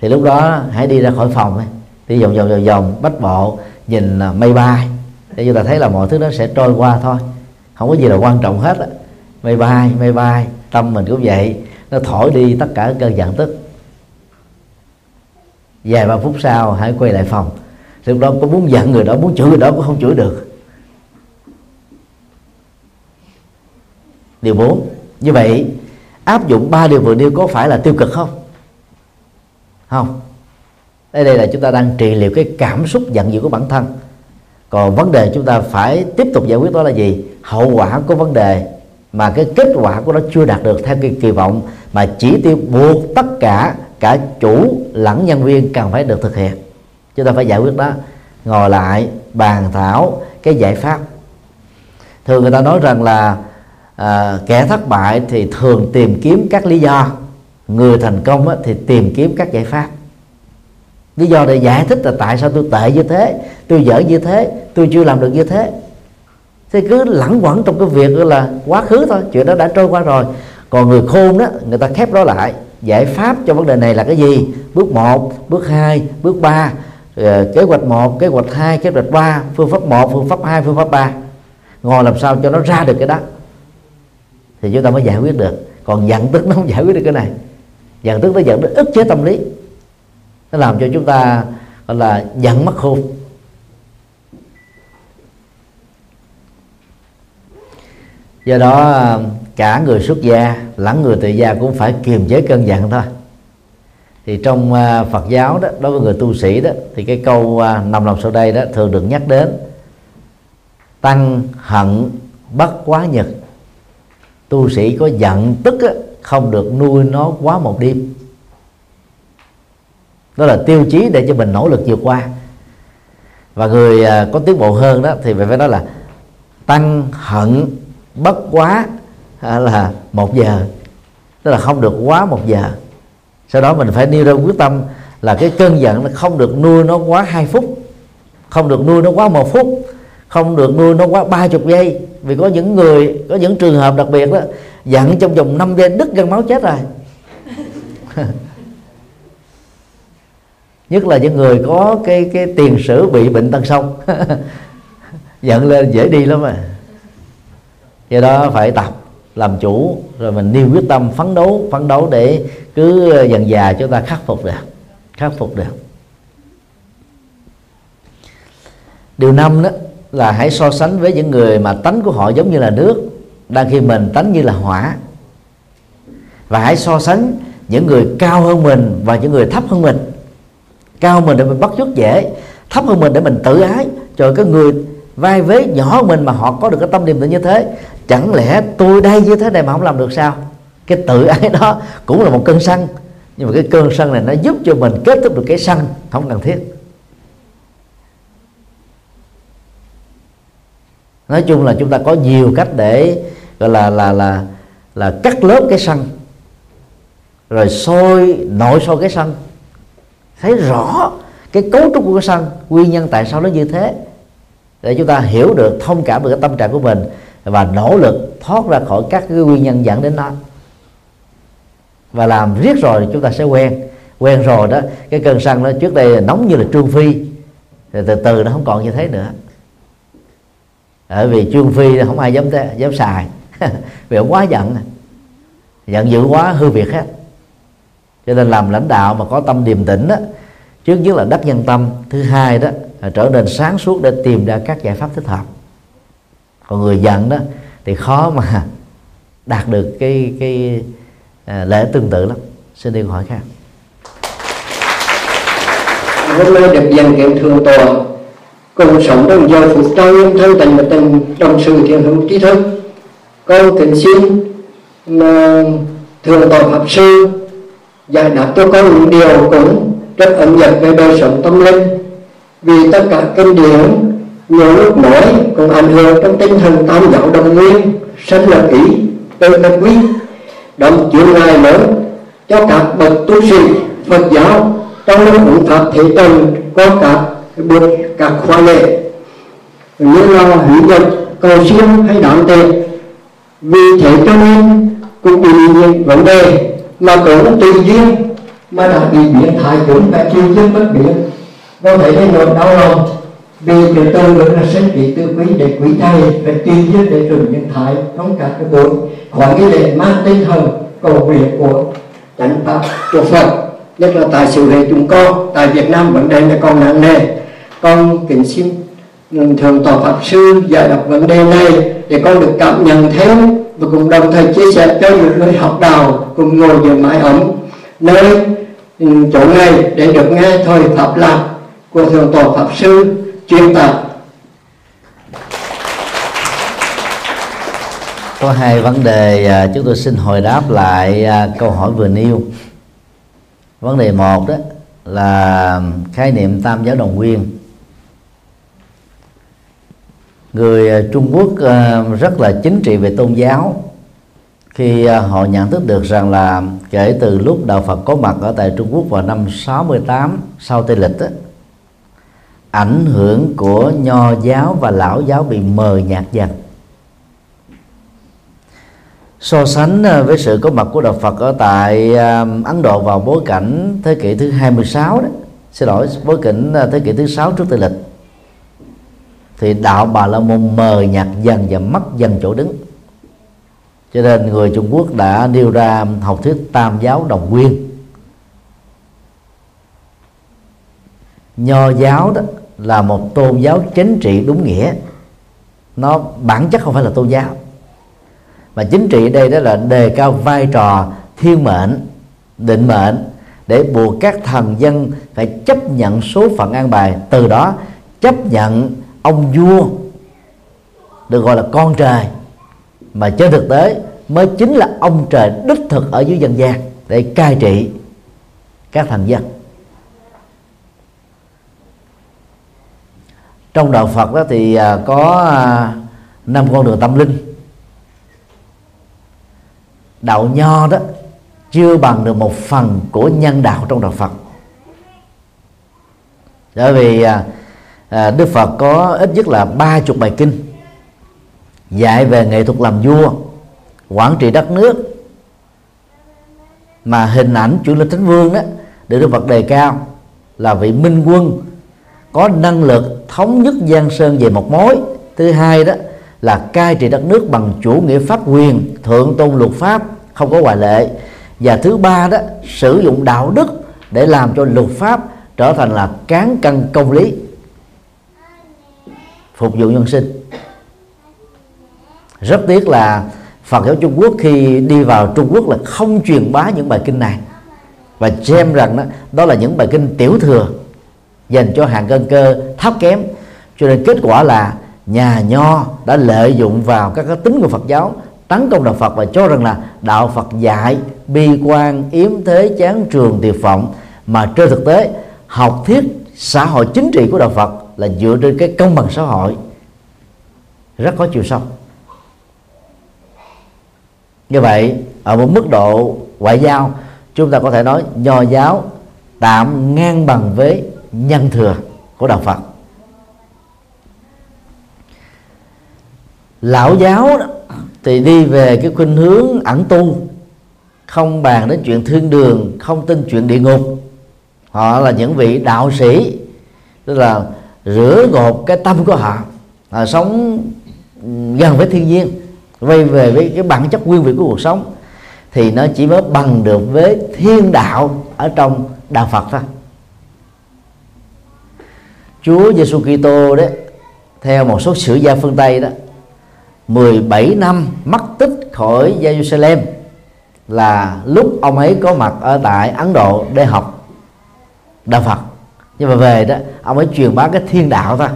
Thì lúc đó, hãy đi ra khỏi phòng đi vòng vòng vòng vòng bách bộ, nhìn à, mây bay. Để chúng ta thấy là mọi thứ đó sẽ trôi qua thôi. Không có gì là quan trọng hết á. Mây bay mây bay, tâm mình cũng vậy. Nó thổi đi tất cả cơn giận tức. Vài ba phút sau, hãy quay lại phòng lúc đó có muốn giận người đó, muốn chửi người đó cũng không chửi được. Điều 4 như vậy, áp dụng ba điều vừa nêu có phải là tiêu cực không? Không. Đây đây là chúng ta đang trị liệu cái cảm xúc giận dữ của bản thân. Còn vấn đề chúng ta phải tiếp tục giải quyết đó là gì? Hậu quả của vấn đề mà cái kết quả của nó chưa đạt được theo cái kỳ vọng mà chỉ tiêu buộc tất cả cả chủ lẫn nhân viên cần phải được thực hiện chúng ta phải giải quyết đó. Ngồi lại bàn thảo cái giải pháp. Thường người ta nói rằng là à, kẻ thất bại thì thường tìm kiếm các lý do. Người thành công á, thì tìm kiếm các giải pháp. Lý do để giải thích là tại sao tôi tệ như thế tôi dở như thế tôi chưa làm được như thế. Thế cứ lẳng quẩn trong cái việc là quá khứ thôi chuyện đó đã trôi qua rồi. Còn người khôn đó người ta khép đó lại. Giải pháp cho vấn đề này là cái gì? Bước 1, bước 2, bước 3 Ờ, kế hoạch 1, kế hoạch 2, kế hoạch 3 phương pháp 1, phương pháp 2, phương pháp 3 ngồi làm sao cho nó ra được cái đó. Thì chúng ta mới giải quyết được. Còn giận tức nó không giải quyết được cái này. Giận tức nó dẫn đến ức chế tâm lý. Nó làm cho chúng ta gọi là giận mất khôn. Do đó cả người xuất gia lẫn người tại gia cũng phải kiềm chế cơn giận thôi thì trong à, Phật giáo đó đối với người tu sĩ đó thì cái câu à, nằm lòng sau đây đó thường được nhắc đến. Tăng hận bất quá nhật. Tu sĩ có giận tức á, không được nuôi nó quá một đêm. Đó là tiêu chí để cho mình nỗ lực vượt qua. Và người à, có tiến bộ hơn đó thì phải nói là tăng hận bất quá là một giờ. Tức là không được quá một giờ sau đó mình phải nêu ra quyết tâm là cái cơn giận nó không được nuôi nó quá hai phút, không được nuôi nó quá một phút, không được nuôi nó quá ba chục giây. Vì có những người, có những trường hợp đặc biệt đó, giận trong vòng 5 giây đứt gân máu chết rồi. Nhất là những người có cái cái tiền sử bị bệnh tăng sông giận lên dễ đi lắm mà do đó phải tập làm chủ, rồi mình nêu quyết tâm phấn đấu phấn đấu để cứ dần dà chúng ta khắc phục được, khắc phục được. Điều năm đó là hãy so sánh với những người mà tánh của họ giống như là nước, đang khi mình tánh như là hỏa. Và hãy so sánh những người cao hơn mình và những người thấp hơn mình. Cao mình để mình bắt chước dễ, thấp hơn mình để mình tự ái. Cho cái người vai vế nhỏ hơn mình mà họ có được cái tâm niệm tự như thế, chẳng lẽ tôi đây như thế này mà không làm được sao? Cái tự ái đó cũng là một cơn sân nhưng mà cái cơn sân này nó giúp cho mình kết thúc được cái sân không cần thiết. Nói chung là chúng ta có nhiều cách để, gọi là là là là cắt lớp cái sân rồi sôi, nội sôi cái sân thấy rõ cái cấu trúc của cái sân nguyên nhân tại sao nó như thế. Để chúng ta hiểu được, thông cảm được cái tâm trạng của mình và nỗ lực thoát ra khỏi các cái nguyên nhân dẫn đến nó và làm riết rồi chúng ta sẽ quen. Quen rồi đó cái cơn săn nó trước đây nóng như là trương phi. Thì từ từ nó không còn như thế nữa. Bởi vì trương phi không ai dám thế, dám xài. Vì ông quá giận. Giận dữ quá hư việc hết. Cho nên làm lãnh đạo mà có tâm điềm tĩnh đó trước nhất là đắc nhân tâm thứ hai đó là trở nên sáng suốt để tìm ra các giải pháp thích hợp. Còn người giận đó thì khó mà đạt được cái cái à, lễ tương tự lắm. Xin đi câu hỏi khác. Hôm nay được dành kiện thường tòa cùng sống đồng giờ phục trong nhân thân tình và tình đồng sự thiền hữu trí thức. Con kính xin mà thường tòa pháp sư giải đáp cho con những điều cũng rất ẩn nhật về đời sống tâm linh. Vì tất cả kinh điển nhiều lúc mỗi cũng ảnh hưởng trong tinh thần tam giáo đồng nguyên sanh lập ý tự lập quý đồng chuyện ngài lớn cho các bậc tu sĩ, Phật giáo trong lúc cũng pháp thế tần có các bước các khoa lệ như là hữu nhật cầu siêu hay đón tệ. Vì thế cho nên, cũng bị những vấn đề mà cũng tự nhiên mà đã bị biến thái cũng đã chịu duyên bất biến có thể nên nỗi đau lòng vì từ từ nữa là sinh trí tư quý để quý thầy phải tuyên duyên để trường nhân thái trong các cái buổi. Khỏi cái lệ mang tinh thần, cầu nguyện của chánh pháp, của Phật. Nhất là tại sự hệ chúng con, tại Việt Nam vấn đề này còn nặng nề. Con kính xin ừ, thường tòa pháp sư giải đọc vấn đề này để con được cảm nhận thêm và cùng đồng thời chia sẻ cho những người học đạo cùng ngồi dưới mái ấm nơi ừ, chỗ này để được nghe thời pháp lạc của thượng tòa pháp sư chuyên tâm có hai vấn đề à, chúng tôi xin hồi đáp lại à, câu hỏi vừa nêu. Vấn đề một đó là khái niệm tam giáo đồng nguyên. Người à, Trung Quốc rất là chính trị về tôn giáo. Khi họ nhận thức được rằng là kể từ lúc đạo Phật có mặt ở tại Trung Quốc vào năm 68 sau Tây lịch đó, ảnh hưởng của nho giáo và lão giáo bị mờ nhạt dần. So sánh ờ, với sự có mặt của đạo Phật ở tại ờ, Ấn Độ vào bối cảnh thế kỷ thứ 26 đó, xin lỗi, bối cảnh ờ, thế kỷ thứ sáu trước Tây lịch, thì đạo bà la môn mờ nhạt dần và mất dần chỗ đứng. Cho nên người trung quốc đã nêu ra học thuyết tam giáo đồng nguyên. Nho giáo đó là một tôn giáo chính trị đúng nghĩa. Nó bản chất không phải là tôn giáo. Mà chính trị ở đây đó là đề cao vai trò thiên mệnh, định mệnh để buộc các thần dân phải chấp nhận số phận an bài. Từ đó chấp nhận ông vua, được gọi là con trời. Mà trên thực tế mới chính là ông trời đích thực ở dưới dân gian để cai trị các thần dân. Trong đạo Phật đó thì à, có à, năm con đường tâm linh. Đạo nho đó chưa bằng được một phần của nhân đạo trong đạo Phật. Bởi vì à, Đức Phật có ít nhất là ba chục bài kinh dạy về nghệ thuật làm vua, quản trị đất nước, mà hình ảnh chủ linh thánh vương đó được Đức Phật đề cao là vị minh quân có năng lực thống nhất giang sơn về một mối. Thứ hai đó là cai trị đất nước bằng chủ nghĩa pháp quyền thượng tôn luật pháp không có ngoại lệ. Và thứ ba đó sử dụng đạo đức để làm cho luật pháp trở thành là cán cân công lý. Phục vụ nhân sinh. Rất tiếc là Phật giáo Trung Quốc khi đi vào Trung Quốc là không truyền bá những bài kinh này. Và xem rằng đó, đó là những bài kinh tiểu thừa dành cho hàng cân cơ thấp kém. Cho nên kết quả là nhà nho đã lợi dụng vào các cái tính của Phật giáo, tấn công đạo Phật và cho rằng là đạo Phật dạy, bi quan, yếm thế, chán trường tiệt vọng. Mà trên thực tế, học thuyết xã hội chính trị của đạo Phật là dựa trên cái công bằng xã hội. Rất có chiều sâu. Như vậy, ở một mức độ ngoại giao, chúng ta có thể nói nho giáo tạm ngang bằng với nhân thừa của đạo Phật. Lão giáo đó, thì đi về cái khuynh hướng ẩn tu không bàn đến chuyện thiên đường không tin chuyện địa ngục. Họ là những vị đạo sĩ tức là rửa gột cái tâm của họ à, sống gần với thiên nhiên quay về với cái bản chất nguyên vị của cuộc sống. Thì nó chỉ mới bằng được với thiên đạo ở trong đạo Phật thôi. Chúa Giêsu Kitô đấy, theo một số sử gia phương Tây đó 17 năm mất tích khỏi Jerusalem là lúc ông ấy có mặt ở tại Ấn Độ để học đạo Phật. Nhưng mà về đó, ông ấy truyền bá cái thiên đạo thôi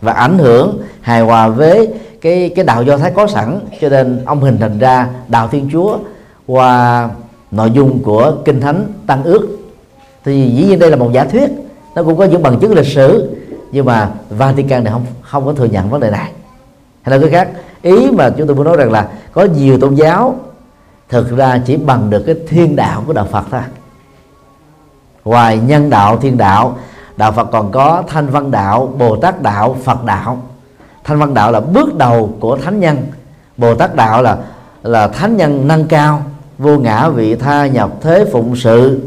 và ảnh hưởng hài hòa với cái cái đạo do thái có sẵn. Cho nên ông hình thành ra đạo thiên chúa qua nội dung của kinh thánh tăng ước. Thì dĩ nhiên đây là một giả thuyết nó cũng có những bằng chứng lịch sử, nhưng mà Vatican này không không có thừa nhận vấn đề này. Hay là cái khác, ý mà chúng tôi muốn nói rằng là có nhiều tôn giáo thực ra chỉ bằng được cái thiên đạo của đạo Phật thôi. Ngoài nhân đạo, thiên đạo đạo Phật còn có thanh văn đạo, Bồ Tát đạo, Phật đạo. Thanh văn đạo là bước đầu của thánh nhân, Bồ Tát đạo là là thánh nhân nâng cao, vô ngã vị tha nhập thế phụng sự,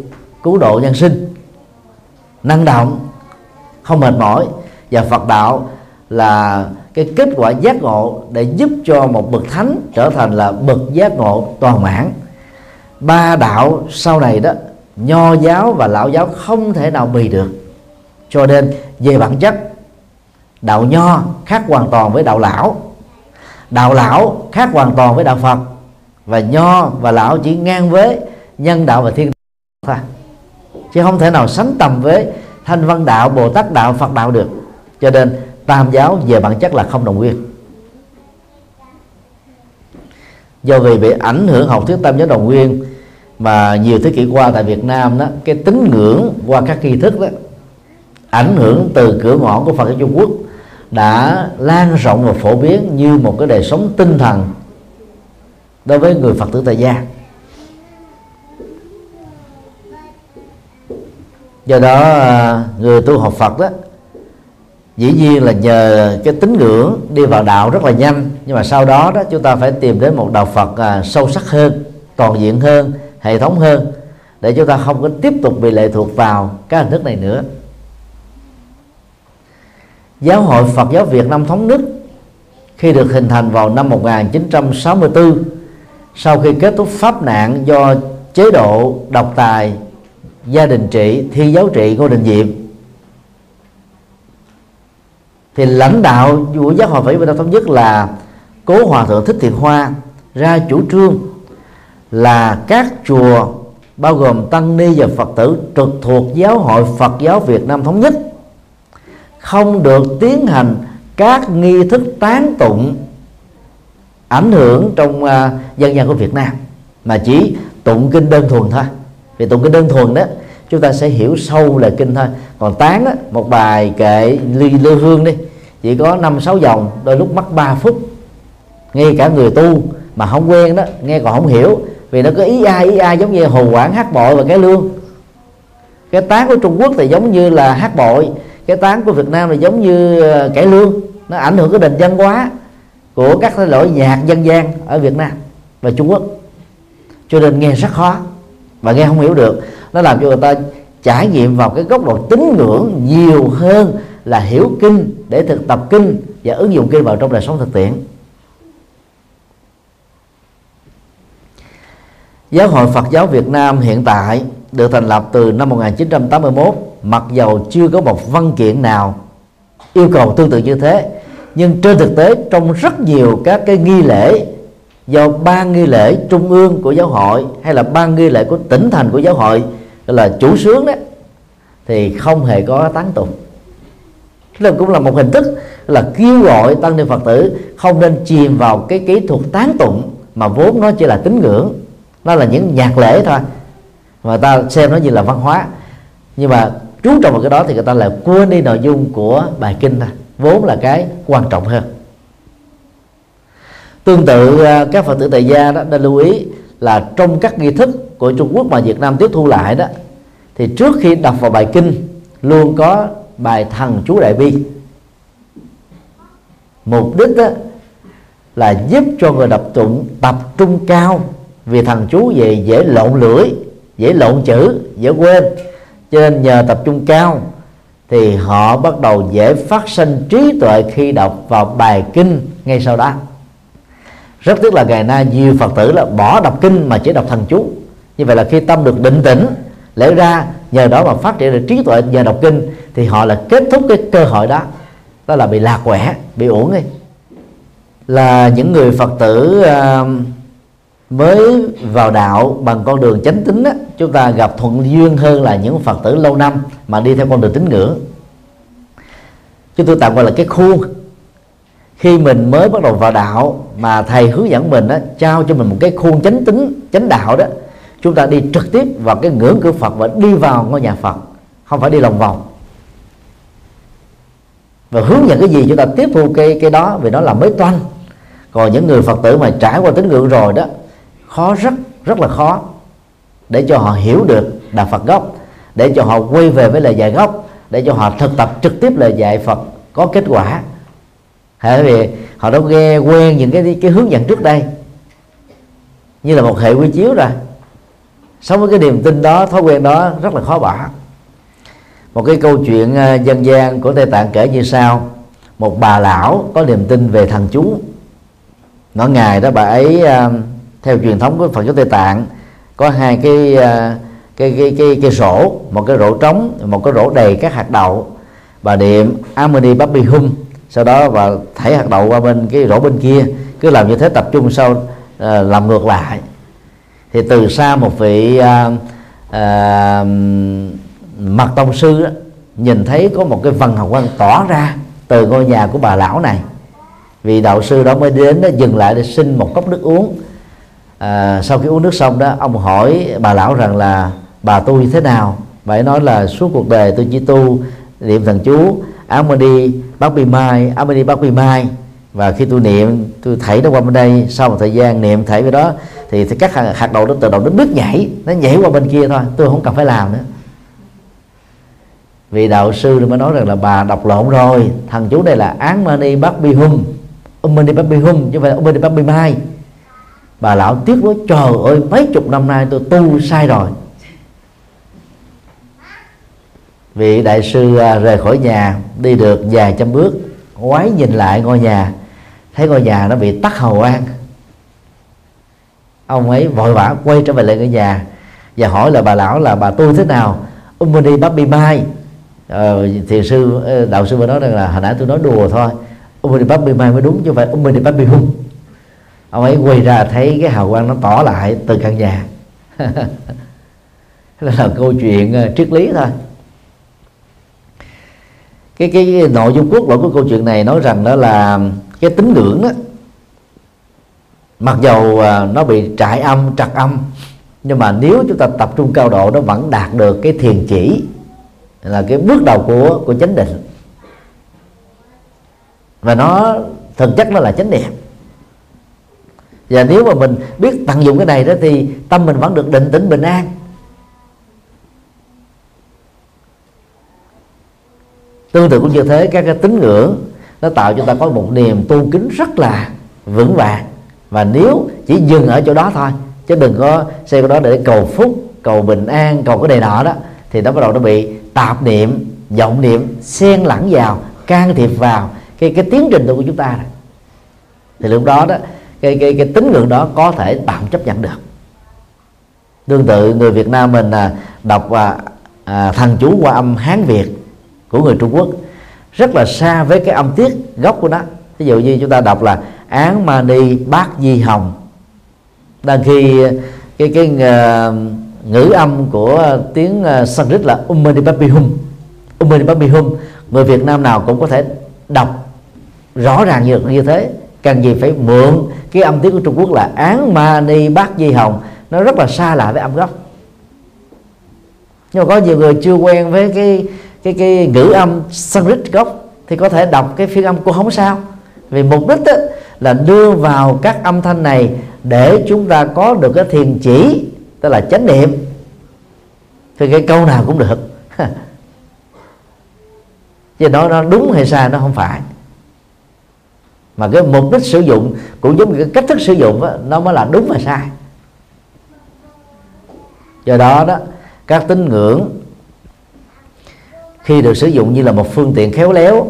cứu độ nhân sinh năng động, không mệt mỏi. Và Phật đạo là cái kết quả giác ngộ để giúp cho một bậc thánh trở thành là bậc giác ngộ toàn mãn ba đạo sau này đó, nho giáo và lão giáo không thể nào bì được. Cho nên, về bản chất, đạo nho khác hoàn toàn với đạo lão. Đạo lão khác hoàn toàn với đạo phật. Và nho và lão chỉ ngang với nhân đạo và thiên đạo thôi chứ không thể nào sánh tầm với thanh văn đạo, bồ tát đạo, phật đạo được. Cho nên, tam giáo về bản chất là không đồng nguyên. Do vì bị ảnh hưởng học thuyết tam giáo đồng nguyên mà nhiều thế kỷ qua tại Việt Nam đó, cái tín ngưỡng qua các nghi thức đó, ảnh hưởng từ cửa ngõ của Phật ở Trung Quốc đã lan rộng và phổ biến như một cái đời sống tinh thần đối với người phật tử tại gia. Do đó à, người tu học phật đó dĩ nhiên là nhờ cái tín ngưỡng đi vào đạo rất là nhanh. Nhưng mà sau đó đó chúng ta phải tìm đến một đạo phật à, sâu sắc hơn toàn diện hơn hệ thống hơn để chúng ta không có tiếp tục bị lệ thuộc vào các hình thức này nữa. Giáo hội Phật giáo Việt Nam thống nhất khi được hình thành vào năm 1964 sau khi kết thúc pháp nạn do chế độ độc tài gia đình trị thi giáo trị ngô đình diệm. Thì lãnh đạo của giáo hội Phật giáo thống nhất là cố hòa thượng thích thiện hoa ra chủ trương là các chùa bao gồm tăng ni và phật tử trực thuộc giáo hội phật giáo việt nam thống nhất. Không được tiến hành các nghi thức tán tụng ảnh hưởng trong uh, dân gian của Việt Nam mà chỉ tụng kinh đơn thuần thôi vì tụng kinh đơn thuần đó chúng ta sẽ hiểu sâu lời kinh thôi. Còn tán á, một bài kệ ly lư hương đi chỉ có năm sáu dòng đôi lúc mất 3 phút. Ngay cả người tu mà không quen đó nghe còn không hiểu vì nó có ý ai ý ai giống như hồ quảng hát bội và cái lương. Cái tán của Trung Quốc thì giống như là hát bội cái tán của Việt Nam thì giống như ờ, cải lương. Nó ảnh hưởng cái nền văn hóa của các loại nhạc dân gian ở Việt Nam và Trung Quốc. Cho nên nghe rất khó và nghe không hiểu được. Nó làm cho người ta trải nghiệm vào cái góc độ tín ngưỡng nhiều hơn là hiểu kinh để thực tập kinh và ứng dụng kinh vào trong đời sống thực tiễn. Giáo hội Phật giáo Việt Nam hiện tại được thành lập từ năm 1981 mặc dầu chưa có một văn kiện nào yêu cầu tương tự như thế. Nhưng trên thực tế, trong rất nhiều các cái nghi lễ do ban nghi lễ trung ương của giáo hội hay là ban nghi lễ của tỉnh thành của giáo hội là chủ sướng đó thì không hề có tán tụng. Thế cũng là một hình thức là kêu gọi tăng ni phật tử không nên chìm vào cái kỹ thuật tán tụng mà vốn nó chỉ là tín ngưỡng, nó là những nhạc lễ thôi. Mà ta xem nó như là văn hóa. Nhưng mà chú trọng vào cái đó thì người ta lại quên đi nội dung của bài kinh thôi vốn là cái quan trọng hơn tương tự à, các phật tử tại gia đó nên lưu ý là trong các nghi thức của Trung Quốc mà Việt Nam tiếp thu lại đó, thì trước khi đọc vào bài kinh luôn có bài thần chú đại bi. Mục đích đó là giúp cho người đọc tụng tập trung cao vì thần chú về dễ lộn lưỡi, dễ lộn chữ, dễ quên. Cho nên nhờ tập trung cao thì họ bắt đầu dễ phát sinh trí tuệ khi đọc vào bài kinh ngay sau đó rất tiếc là ngày nay nhiều phật tử là bỏ đọc kinh mà chỉ đọc thần chú. Như vậy là khi tâm được định tĩnh lẽ ra nhờ đó mà phát triển được trí tuệ nhờ đọc kinh thì họ là kết thúc cái cơ hội đó. Đó là bị lạc quẻ bị uổng đi là những người phật tử uh, mới vào đạo bằng con đường chánh tính á, chúng ta gặp thuận duyên hơn là những phật tử lâu năm mà đi theo con đường tín ngưỡng. Chúng tôi tạm gọi là cái khuôn khi mình mới bắt đầu vào đạo mà thầy hướng dẫn mình đó trao cho mình một cái khuôn chánh tính, chánh đạo đó, chúng ta đi trực tiếp vào cái ngưỡng cửa Phật và đi vào ngôi nhà Phật, không phải đi lòng vòng. Và hướng dẫn cái gì chúng ta tiếp thu cái cái đó vì nó là mới toanh. Còn những người Phật tử mà trải qua tín ngưỡng rồi đó, khó rất rất là khó để cho họ hiểu được đạo Phật gốc, để cho họ quay về với lời dạy gốc, để cho họ thực tập trực tiếp lời dạy Phật có kết quả bởi vì họ đã nghe quen những cái cái hướng dẫn trước đây. Như là một hệ quy chiếu rồi sống với cái niềm tin đó, thói quen đó rất là khó bỏ. Một cái câu chuyện à, dân gian của tây tạng kể như sau. Một bà lão có niềm tin về thần chú. Mỗi ngày đó, bà ấy à, theo truyền thống của Phật giáo Tây Tạng, có hai cái à, cái cái cái cái rổ, một cái rổ trống, một cái rổ đầy các hạt đậu bà niệm Amani Babi Hum sau đó và thảy hạt đậu qua bên cái rổ bên kia cứ làm như thế tập trung sau uh, làm ngược lại. Thì từ xa một vị uh, uh, mặt tông sư đó, nhìn thấy có một cái vần hồng quang tỏ ra từ ngôi nhà của bà lão này. Vì đạo sư đó mới đến đó dừng lại để xin một cốc nước uống. À, sau khi uống nước xong đó ông hỏi bà lão rằng là bà tu như thế nào? Bà ấy nói là suốt cuộc đời tôi chỉ tu niệm thần chú Amani bác bì Mai Amani bác bì Mai. Và khi tôi niệm tôi thảy nó qua bên đây sau một thời gian niệm thảy cái đó thì, thì các hạt, hạt đậu nó tự động nó bước nhảy nó nhảy qua bên kia thôi tôi không cần phải làm nữa. Vì đạo sư mới nói rằng là bà đọc lộn rồi thằng chú đây là án mani bát bi hum Mani bát bi hum chứ không phải Mani umani bi mai. Bà lão tiếc nói trời ơi mấy chục năm nay tôi tu sai rồi. Vị đại sư à, rời khỏi nhà đi được vài trăm bước ngoái nhìn lại ngôi nhà. Thấy ngôi nhà nó bị tắt hầu an. Ông ấy vội vã quay trở về lại ngôi nhà và hỏi là bà lão là bà tôi thế nào? Umani Babi Mai. Ờ, thiền sư ờ, đạo sư vừa nói rằng là hồi nãy tôi nói đùa thôi. Umani Babi Mai mới đúng chứ không phải Umani Babi Hung. Ông ấy quay ra thấy cái hào quang nó tỏ lại từ căn nhà. Đó là câu chuyện ờ, triết lý thôi cái cái, cái nội dung cốt lõi của câu chuyện này nói rằng đó là cái tín ngưỡng đó mặc dầu à, nó bị trại âm trật âm nhưng mà nếu chúng ta tập trung cao độ nó vẫn đạt được cái thiền chỉ là cái bước đầu của của chánh định. Và nó thực chất nó là chánh niệm. Và nếu mà mình biết tận dụng cái này đó thì tâm mình vẫn được định tĩnh bình an. Tương tự cũng như thế các cái tín ngưỡng nó tạo cho ta có một niềm tu kính rất là vững vàng và nếu chỉ dừng ở chỗ đó thôi chứ đừng có xây cái đó để cầu phúc cầu bình an cầu cái này nọ đó thì nó bắt đầu nó bị tạp niệm vọng niệm xen lẫn vào can thiệp vào cái cái tiến trình của chúng ta này. thì lúc đó đó cái cái cái tín ngưỡng đó có thể tạm chấp nhận được tương tự người Việt Nam mình à, đọc à, à, thần chú qua âm Hán Việt của người Trung Quốc. Rất là xa với cái âm tiết gốc của nó. Ví dụ như chúng ta đọc là án mani bát di hồng. Đang khi cái cái ờ, ngữ âm của tiếng ờ, Sanskrit là Ummani Babihum Ummani Babihum người Việt Nam nào cũng có thể đọc rõ ràng như, như thế. Cần gì phải mượn cái âm tiết của Trung Quốc là án mani bát di hồng. Nó rất là xa lạ với âm gốc. Nhưng mà có nhiều người chưa quen với cái cái cái ngữ âm Sanskrit gốc thì có thể đọc cái phiên âm cũng không sao. Vì mục đích đó là đưa vào các âm thanh này để chúng ta có được cái thiền chỉ tức là chánh niệm. Thì cái câu nào cũng được. Chứ nó nó đúng hay sai nó không phải. Mà cái mục đích sử dụng cũng giống như cái cách thức sử dụng đó, nó mới là đúng và sai. Do đó đó các tín ngưỡng khi được sử dụng như là một phương tiện khéo léo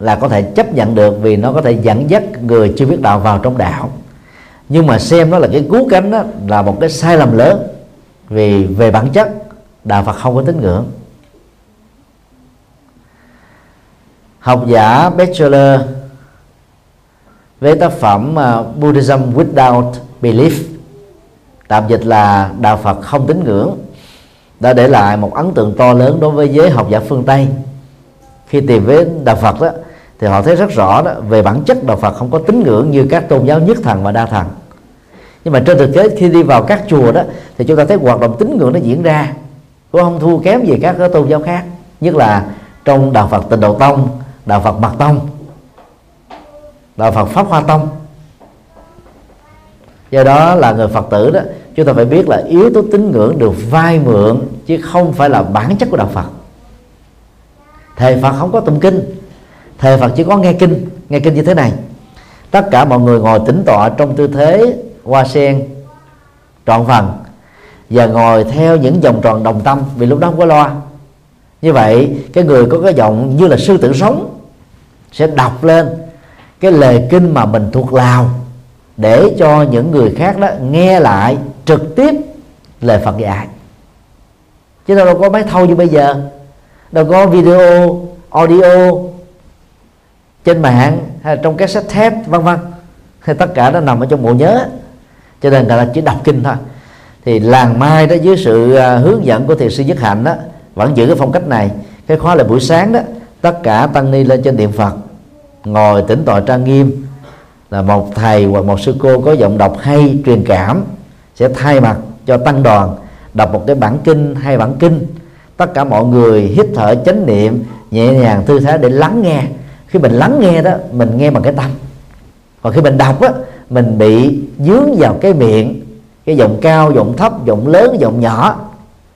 là có thể chấp nhận được vì nó có thể dẫn dắt người chưa biết đạo vào trong đạo. Nhưng mà xem nó là cái cú cánh đó là một cái sai lầm lớn vì về bản chất đạo Phật không có tín ngưỡng. Học giả Bachelor, với tác phẩm à, Buddhism Without Belief, tạm dịch là đạo Phật không tín ngưỡng đã để lại một ấn tượng to lớn đối với giới học giả phương Tây. Khi tìm với đạo Phật đó, thì họ thấy rất rõ đó, về bản chất đạo Phật không có tín ngưỡng như các tôn giáo nhất thần và đa thần. Nhưng mà trên thực tế, khi đi vào các chùa đó, thì chúng ta thấy hoạt động tín ngưỡng nó diễn ra. Cũng không thua kém gì các tôn giáo khác, nhất là trong đạo Phật Tịnh Độ Tông, đạo Phật Mật Tông, đạo Phật Pháp Hoa Tông. Do đó là người Phật tử đó chúng ta phải biết là yếu tố tín ngưỡng được vay mượn chứ không phải là bản chất của đạo Phật. Thầy Phật không có tụng kinh thầy Phật chỉ có nghe kinh nghe kinh như thế này. Tất cả mọi người ngồi tĩnh tọa trong tư thế hoa sen, trọn phần và ngồi theo những vòng tròn đồng tâm vì lúc đó không có loa như vậy, cái người có cái giọng như là sư tử sống sẽ đọc lên cái lời kinh mà mình thuộc lào để cho những người khác đó nghe lại trực tiếp lời Phật dạy. Chứ đâu có máy thâu như bây giờ. Đâu có video, audio trên mạng hay trong các sách thép, vân vân. Hay tất cả nó nằm ở trong bộ nhớ. Cho nên là chỉ đọc kinh thôi. Thì làng mai đó, dưới sự à, hướng dẫn của thiền sư nhất hạnh đó, vẫn giữ cái phong cách này. Cái khóa là buổi sáng đó, tất cả tăng ni lên trên điện phật, ngồi tĩnh tọa trang nghiêm. Là một thầy hoặc một sư cô có giọng đọc hay truyền cảm sẽ thay mặt cho tăng đoàn đọc một cái bản kinh hay bản kinh. Tất cả mọi người hít thở chánh niệm, nhẹ nhàng thư thái để lắng nghe. Khi mình lắng nghe đó, mình nghe bằng cái tâm. Còn khi mình đọc á, mình bị dướng vào cái miệng, cái giọng cao, giọng thấp, giọng lớn, giọng nhỏ.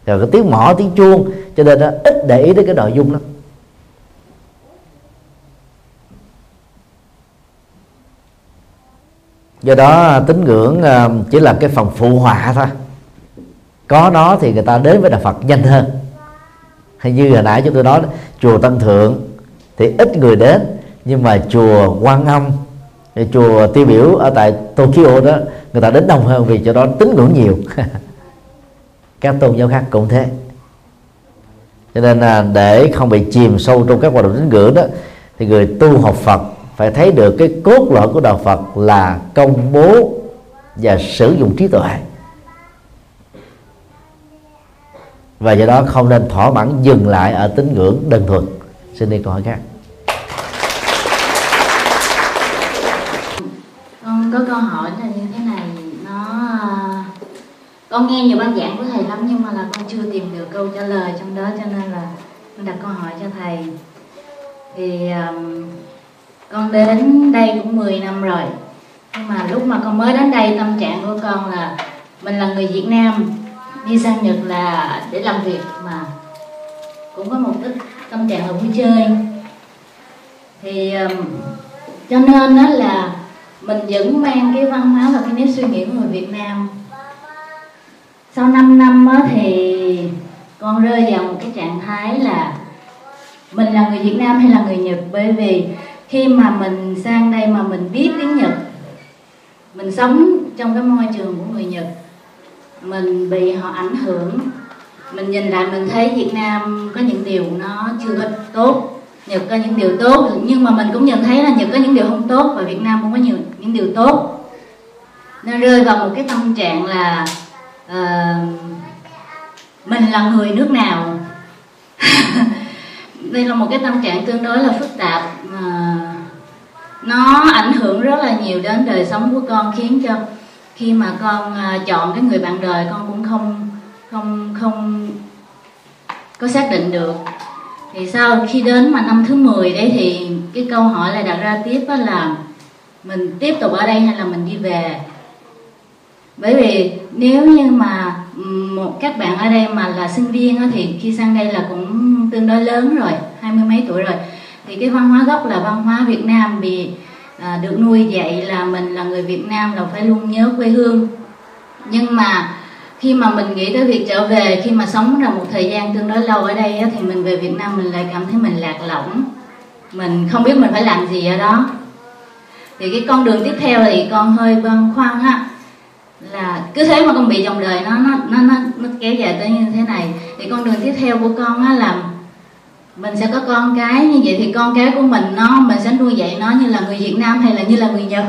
Rồi cái tiếng mỏ, tiếng chuông. Cho nên nó ít để ý đến cái nội dung lắm. Do đó, tín ngưỡng ờ, chỉ là cái phần phụ họa thôi. Có nó thì người ta đến với đạo Phật nhanh hơn. Hay như hồi nãy chúng tôi nói, chùa Tân Thượng thì ít người đến, nhưng mà chùa Quan Âm, chùa tiêu biểu ở tại Tokyo đó, người ta đến đông hơn vì cho đó tín ngưỡng nhiều. Các tôn giáo khác cũng thế. Cho nên là để không bị chìm sâu trong các hoạt động tín ngưỡng đó, thì người tu học Phật phải thấy được cái cốt lõi của đạo Phật là công bố và sử dụng trí tuệ. Và do đó không nên thỏa mãn dừng lại ở tín ngưỡng đơn thuần. Xin đi câu hỏi khác. Con có câu hỏi là như thế này nó con nghe nhiều ban giảng của thầy lắm nhưng mà là con chưa tìm được câu trả lời trong đó cho nên là con đặt câu hỏi cho thầy. Thì um, con đến đây cũng 10 năm rồi. Nhưng mà lúc mà con mới đến đây tâm trạng của con là mình là người Việt Nam đi sang Nhật là để làm việc mà cũng có một ít tâm trạng là vui chơi. Thì um, cho nên đó là mình vẫn mang cái văn hóa và cái nét suy nghĩ của người Việt Nam. Sau 5 năm á, thì con rơi vào một cái trạng thái là mình là người Việt Nam hay là người Nhật? Bởi vì khi mà mình sang đây mà mình biết tiếng Nhật mình sống trong cái môi trường của người Nhật mình bị họ ảnh hưởng. Mình nhìn lại mình thấy Việt Nam có những điều nó chưa có tốt Nhật có những điều tốt nhưng mà mình cũng nhận thấy là Nhật có những điều không tốt và Việt Nam cũng có nhiều những điều tốt. Nên rơi vào một cái tâm trạng là uh, mình là người nước nào? đây là một cái tâm trạng tương đối là phức tạp. Mà nó ảnh hưởng rất là nhiều đến đời sống của con, khiến cho khi mà con ờ, chọn cái người bạn đời, con cũng không không không có xác định được. Thì sau khi đến mà năm thứ 10 đấy thì cái câu hỏi lại đặt ra tiếp đó là mình tiếp tục ở đây hay là mình đi về? Bởi vì nếu như mà một các bạn ở đây mà là sinh viên thì khi sang đây là cũng tương đối lớn rồi hai mươi mấy tuổi rồi. Thì cái văn hóa gốc là văn hóa Việt Nam vì à, được nuôi dạy là mình là người Việt Nam là phải luôn nhớ quê hương. Nhưng mà khi mà mình nghĩ tới việc trở về khi mà sống là một thời gian tương đối lâu ở đây thì mình về Việt Nam mình lại cảm thấy mình lạc lõng. Mình không biết mình phải làm gì ở đó. Thì cái con đường tiếp theo thì con hơi băn khoăn á là cứ thế mà con bị dòng đời nó nó nó nó, nó kéo dài tới như thế này thì con đường tiếp theo của con á là mình sẽ có con cái như vậy thì con cái của mình nó mình sẽ nuôi dạy nó như là người Việt Nam hay là như là người Nhật.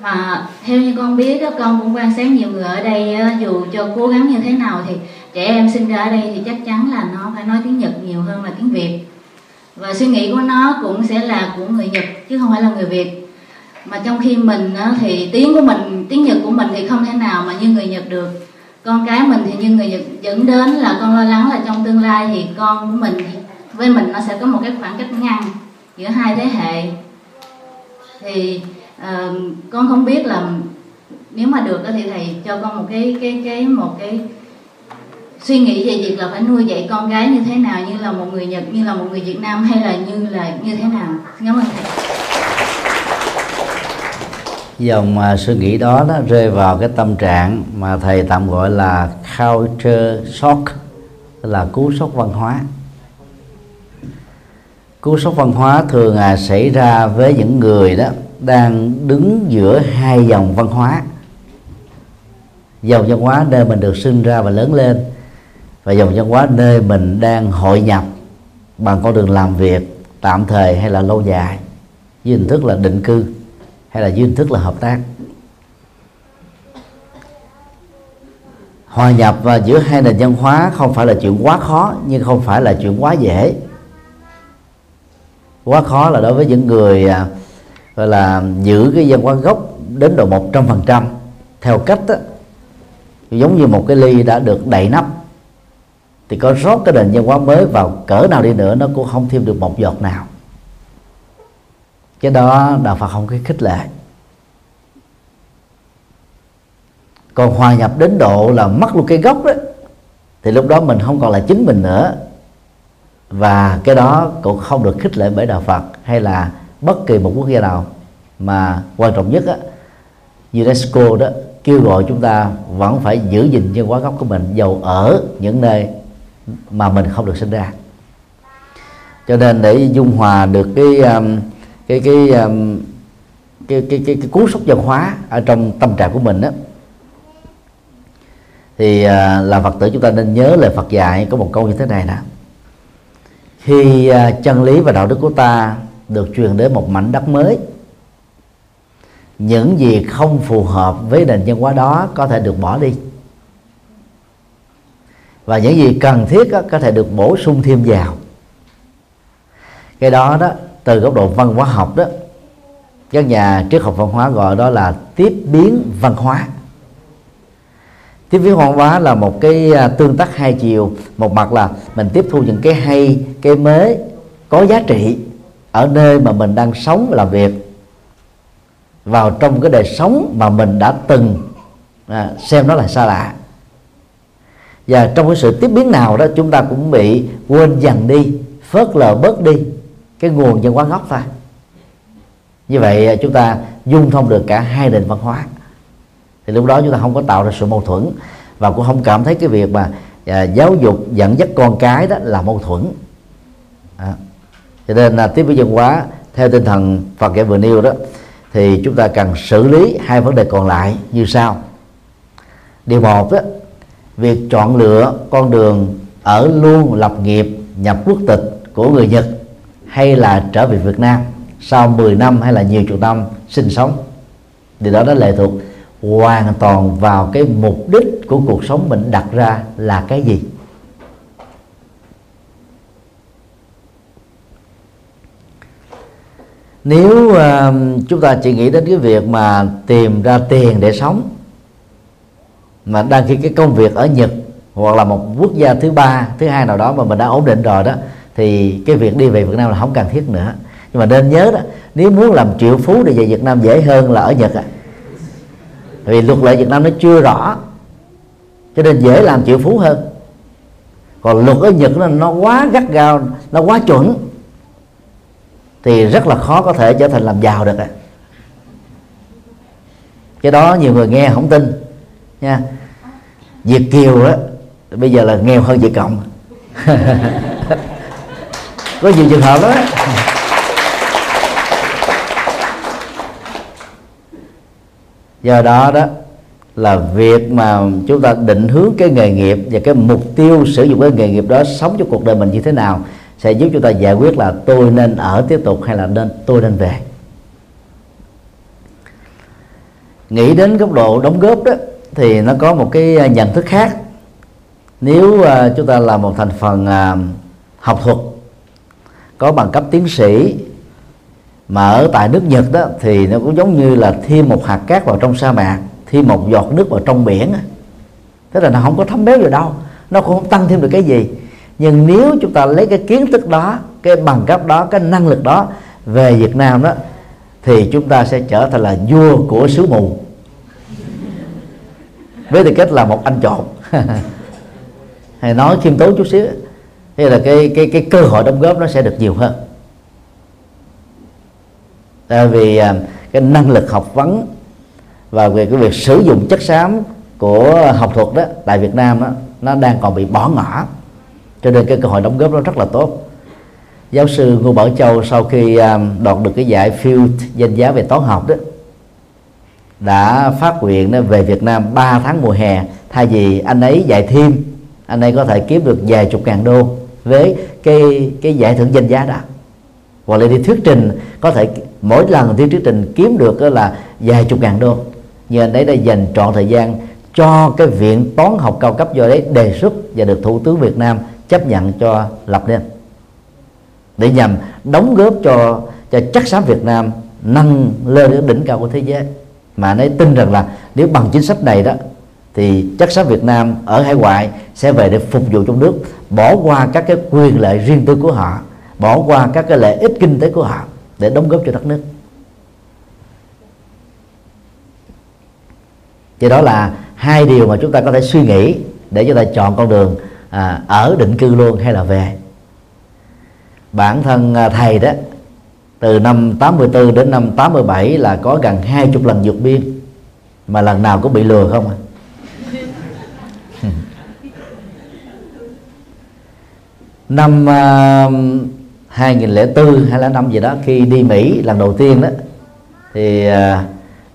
Mà theo như con biết đó, con cũng quan sát nhiều người ở đây dù cho cố gắng như thế nào thì trẻ em sinh ra ở đây thì chắc chắn là nó phải nói tiếng Nhật nhiều hơn là tiếng Việt. Và suy nghĩ của nó cũng sẽ là của người Nhật chứ không phải là người Việt mà trong khi mình thì tiếng của mình tiếng Nhật của mình thì không thể nào mà như người Nhật được. Con cái mình thì như người Nhật dẫn đến là con lo lắng là trong tương lai thì con của mình với mình nó sẽ có một cái khoảng cách ngăn giữa hai thế hệ. Thì uh, con không biết là nếu mà được thì thầy cho con một cái cái cái một cái suy nghĩ về việc là phải nuôi dạy con gái như thế nào như là một người Nhật như là một người Việt Nam hay là như là như thế nào. Cảm ơn thầy dòng uh, suy nghĩ đó nó rơi vào cái tâm trạng mà thầy tạm gọi là culture shock là cú sốc văn hóa. Cú sốc văn hóa thường à, xảy ra với những người đó đang đứng giữa hai dòng văn hóa. Dòng văn hóa nơi mình được sinh ra và lớn lên và dòng văn hóa nơi mình đang hội nhập bằng con đường làm việc tạm thời hay là lâu dài với hình thức là định cư hay là dưới hình thức là hợp tác? Hòa nhập và giữa hai nền văn hóa không phải là chuyện quá khó nhưng không phải là chuyện quá dễ. Quá khó là đối với những người à, gọi là giữ cái văn hóa gốc đến độ một trăm phần trăm. Theo cách đó, giống như một cái ly đã được đầy nắp thì có rót cái nền văn hóa mới vào cỡ nào đi nữa nó cũng không thêm được một giọt nào cái đó đạo phật không có khích lệ. Còn hòa nhập đến độ là mất luôn cái gốc đó thì lúc đó mình không còn là chính mình nữa. Và cái đó cũng không được khích lệ bởi đạo Phật hay là bất kỳ một quốc gia nào mà quan trọng nhất á, UNESCO đó kêu gọi chúng ta vẫn phải giữ gìn văn hóa gốc của mình dầu ở những nơi mà mình không được sinh ra. Cho nên để dung hòa được cái um, cái cái cái cái cái, cái cú sốc văn hóa ở trong tâm trạng của mình đó thì là phật tử chúng ta nên nhớ lời phật dạy có một câu như thế này nè. Khi chân lý và đạo đức của ta được truyền đến một mảnh đất mới những gì không phù hợp với nền văn hóa đó có thể được bỏ đi. Và những gì cần thiết có thể được bổ sung thêm vào. Cái đó đó từ góc độ văn hóa học đó các nhà triết học văn hóa gọi đó là tiếp biến văn hóa. Tiếp biến văn hóa là một cái à, tương tác hai chiều. Một mặt là mình tiếp thu những cái hay cái mới có giá trị ở nơi mà mình đang sống và làm việc vào trong cái đời sống mà mình đã từng à, xem nó là xa lạ. Và trong cái sự tiếp biến nào đó chúng ta cũng bị quên dần đi phớt lờ bớt đi cái nguồn văn hóa gốc thôi. Như vậy à, chúng ta dung thông được cả hai nền văn hóa. Thì lúc đó chúng ta không có tạo ra sự mâu thuẫn và cũng không cảm thấy cái việc mà à, giáo dục dẫn dắt con cái đó là mâu thuẫn. À. cho nên là tiếp với văn hóa theo tinh thần Phật dạy vừa nêu đó thì chúng ta cần xử lý hai vấn đề còn lại như sau. Điều một đó việc chọn lựa con đường ở luôn lập nghiệp nhập quốc tịch của người Nhật hay là trở về Việt Nam sau 10 năm hay là nhiều chục năm sinh sống. Thì đó nó lệ thuộc hoàn toàn vào cái mục đích của cuộc sống mình đặt ra là cái gì. Nếu uh, chúng ta chỉ nghĩ đến cái việc mà tìm ra tiền để sống mà đang khi cái công việc ở Nhật hoặc là một quốc gia thứ ba thứ hai nào đó mà mình đã ổn định rồi đó thì cái việc đi về Việt Nam là không cần thiết nữa. Nhưng mà nên nhớ đó nếu muốn làm triệu phú để về Việt Nam dễ hơn là ở Nhật à. Vì luật lệ Việt Nam nó chưa rõ cho nên dễ làm triệu phú hơn. Còn luật ở Nhật nó, nó quá gắt gao nó quá chuẩn thì rất là khó có thể trở thành làm giàu được à. cái đó nhiều người nghe không tin nha. Việt kiều đó bây giờ là nghèo hơn Việt cộng. có nhiều trường hợp đó do đó đó là việc mà chúng ta định hướng cái nghề nghiệp và cái mục tiêu sử dụng cái nghề nghiệp đó sống cho cuộc đời mình như thế nào sẽ giúp chúng ta giải quyết là tôi nên ở tiếp tục hay là nên tôi nên về. Nghĩ đến góc độ đóng góp đó thì nó có một cái à, nhận thức khác. Nếu à, chúng ta là một thành phần à, học thuật có bằng cấp tiến sĩ. Mà ở tại nước Nhật đó, thì nó cũng giống như là thêm một hạt cát vào trong sa mạc, thêm một giọt nước vào trong biển thế là nó không có thấm béo gì đâu, nó cũng không tăng thêm được cái gì. Nhưng nếu chúng ta lấy cái kiến thức đó, cái bằng cấp đó, cái năng lực đó về Việt Nam đó, thì chúng ta sẽ trở thành là vua của xứ mù. Với tư cách là một anh trộn hay nói khiêm tốn chút xíu thế là cái cái cái cơ hội đóng góp nó sẽ được nhiều hơn. Tại vì à, cái năng lực học vấn và về cái việc sử dụng chất xám của học thuật đó tại Việt Nam đó nó đang còn bị bỏ ngỏ. Cho nên cái cơ hội đóng góp nó rất là tốt. Giáo sư Ngô Bảo Châu sau khi à, đoạt được cái giải Field danh giá về toán học đó, đã phát nguyện về Việt Nam 3 tháng mùa hè thay vì anh ấy dạy thêm. Anh ấy có thể kiếm được vài chục ngàn đô với cái cái giải thưởng danh giá đó. Hoặc là đi thuyết trình, có thể mỗi lần đi thuyết trình kiếm được là vài chục ngàn đô. Nhưng anh ấy đã dành trọn thời gian cho cái viện toán học cao cấp do đấy đề xuất và được thủ tướng Việt Nam chấp nhận cho lập nên. Để nhằm đóng góp cho cho chắc xám Việt Nam nâng lên đến đỉnh cao của thế giới. Mà anh ấy tin rằng là nếu bằng chính sách này đó, thì chắc xám Việt Nam ở hải ngoại sẽ về để phục vụ trong nước bỏ qua các cái quyền lợi riêng tư của họ bỏ qua các cái lợi ích kinh tế của họ để đóng góp cho đất nước. Thì đó là hai điều mà chúng ta có thể suy nghĩ để chúng ta chọn con đường à, ở định cư luôn hay là về. Bản thân à, thầy đó từ năm 84 đến năm 87 là có gần hai chục lần vượt biên mà lần nào cũng bị lừa không à. Năm um, uh, 2004 hay là năm gì đó khi đi Mỹ lần đầu tiên đó thì uh,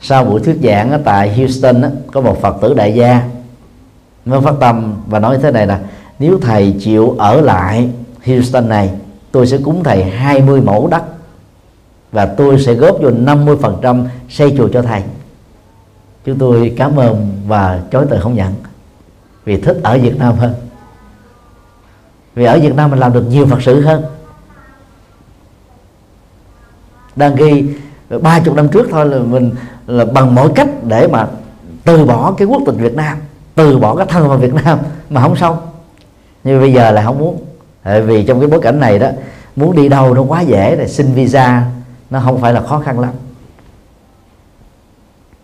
sau buổi thuyết giảng ở tại Houston đó, có một Phật tử đại gia mới phát tâm và nói thế này là nếu thầy chịu ở lại Houston này tôi sẽ cúng thầy 20 mẫu đất và tôi sẽ góp vô 50% xây chùa cho thầy. Chúng tôi cảm ơn và chối từ không nhận vì thích ở Việt Nam hơn vì ở Việt Nam mình làm được nhiều Phật sự hơn. Đang ghi ba chục năm trước thôi là mình là bằng mọi cách để mà từ bỏ cái quốc tịch Việt Nam, từ bỏ cái thân vào Việt Nam mà không xong. Nhưng bây giờ là không muốn. Tại vì trong cái bối cảnh này đó, muốn đi đâu nó quá dễ để xin visa nó không phải là khó khăn lắm.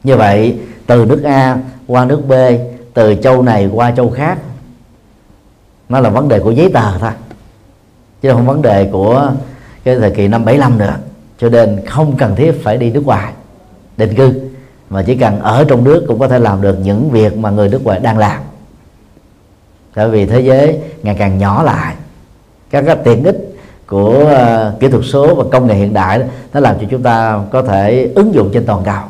Như vậy, từ nước A qua nước B, từ châu này qua châu khác nó là vấn đề của giấy tờ thôi. Chứ không vấn đề của cái thời kỳ năm 75 nữa. Cho nên không cần thiết phải đi nước ngoài định cư. Mà chỉ cần ở trong nước cũng có thể làm được những việc mà người nước ngoài đang làm. Tại vì thế giới ngày càng nhỏ lại. Các cái tiện ích của uh, kỹ thuật số và công nghệ hiện đại đó, nó làm cho chúng ta có thể ứng dụng trên toàn cầu.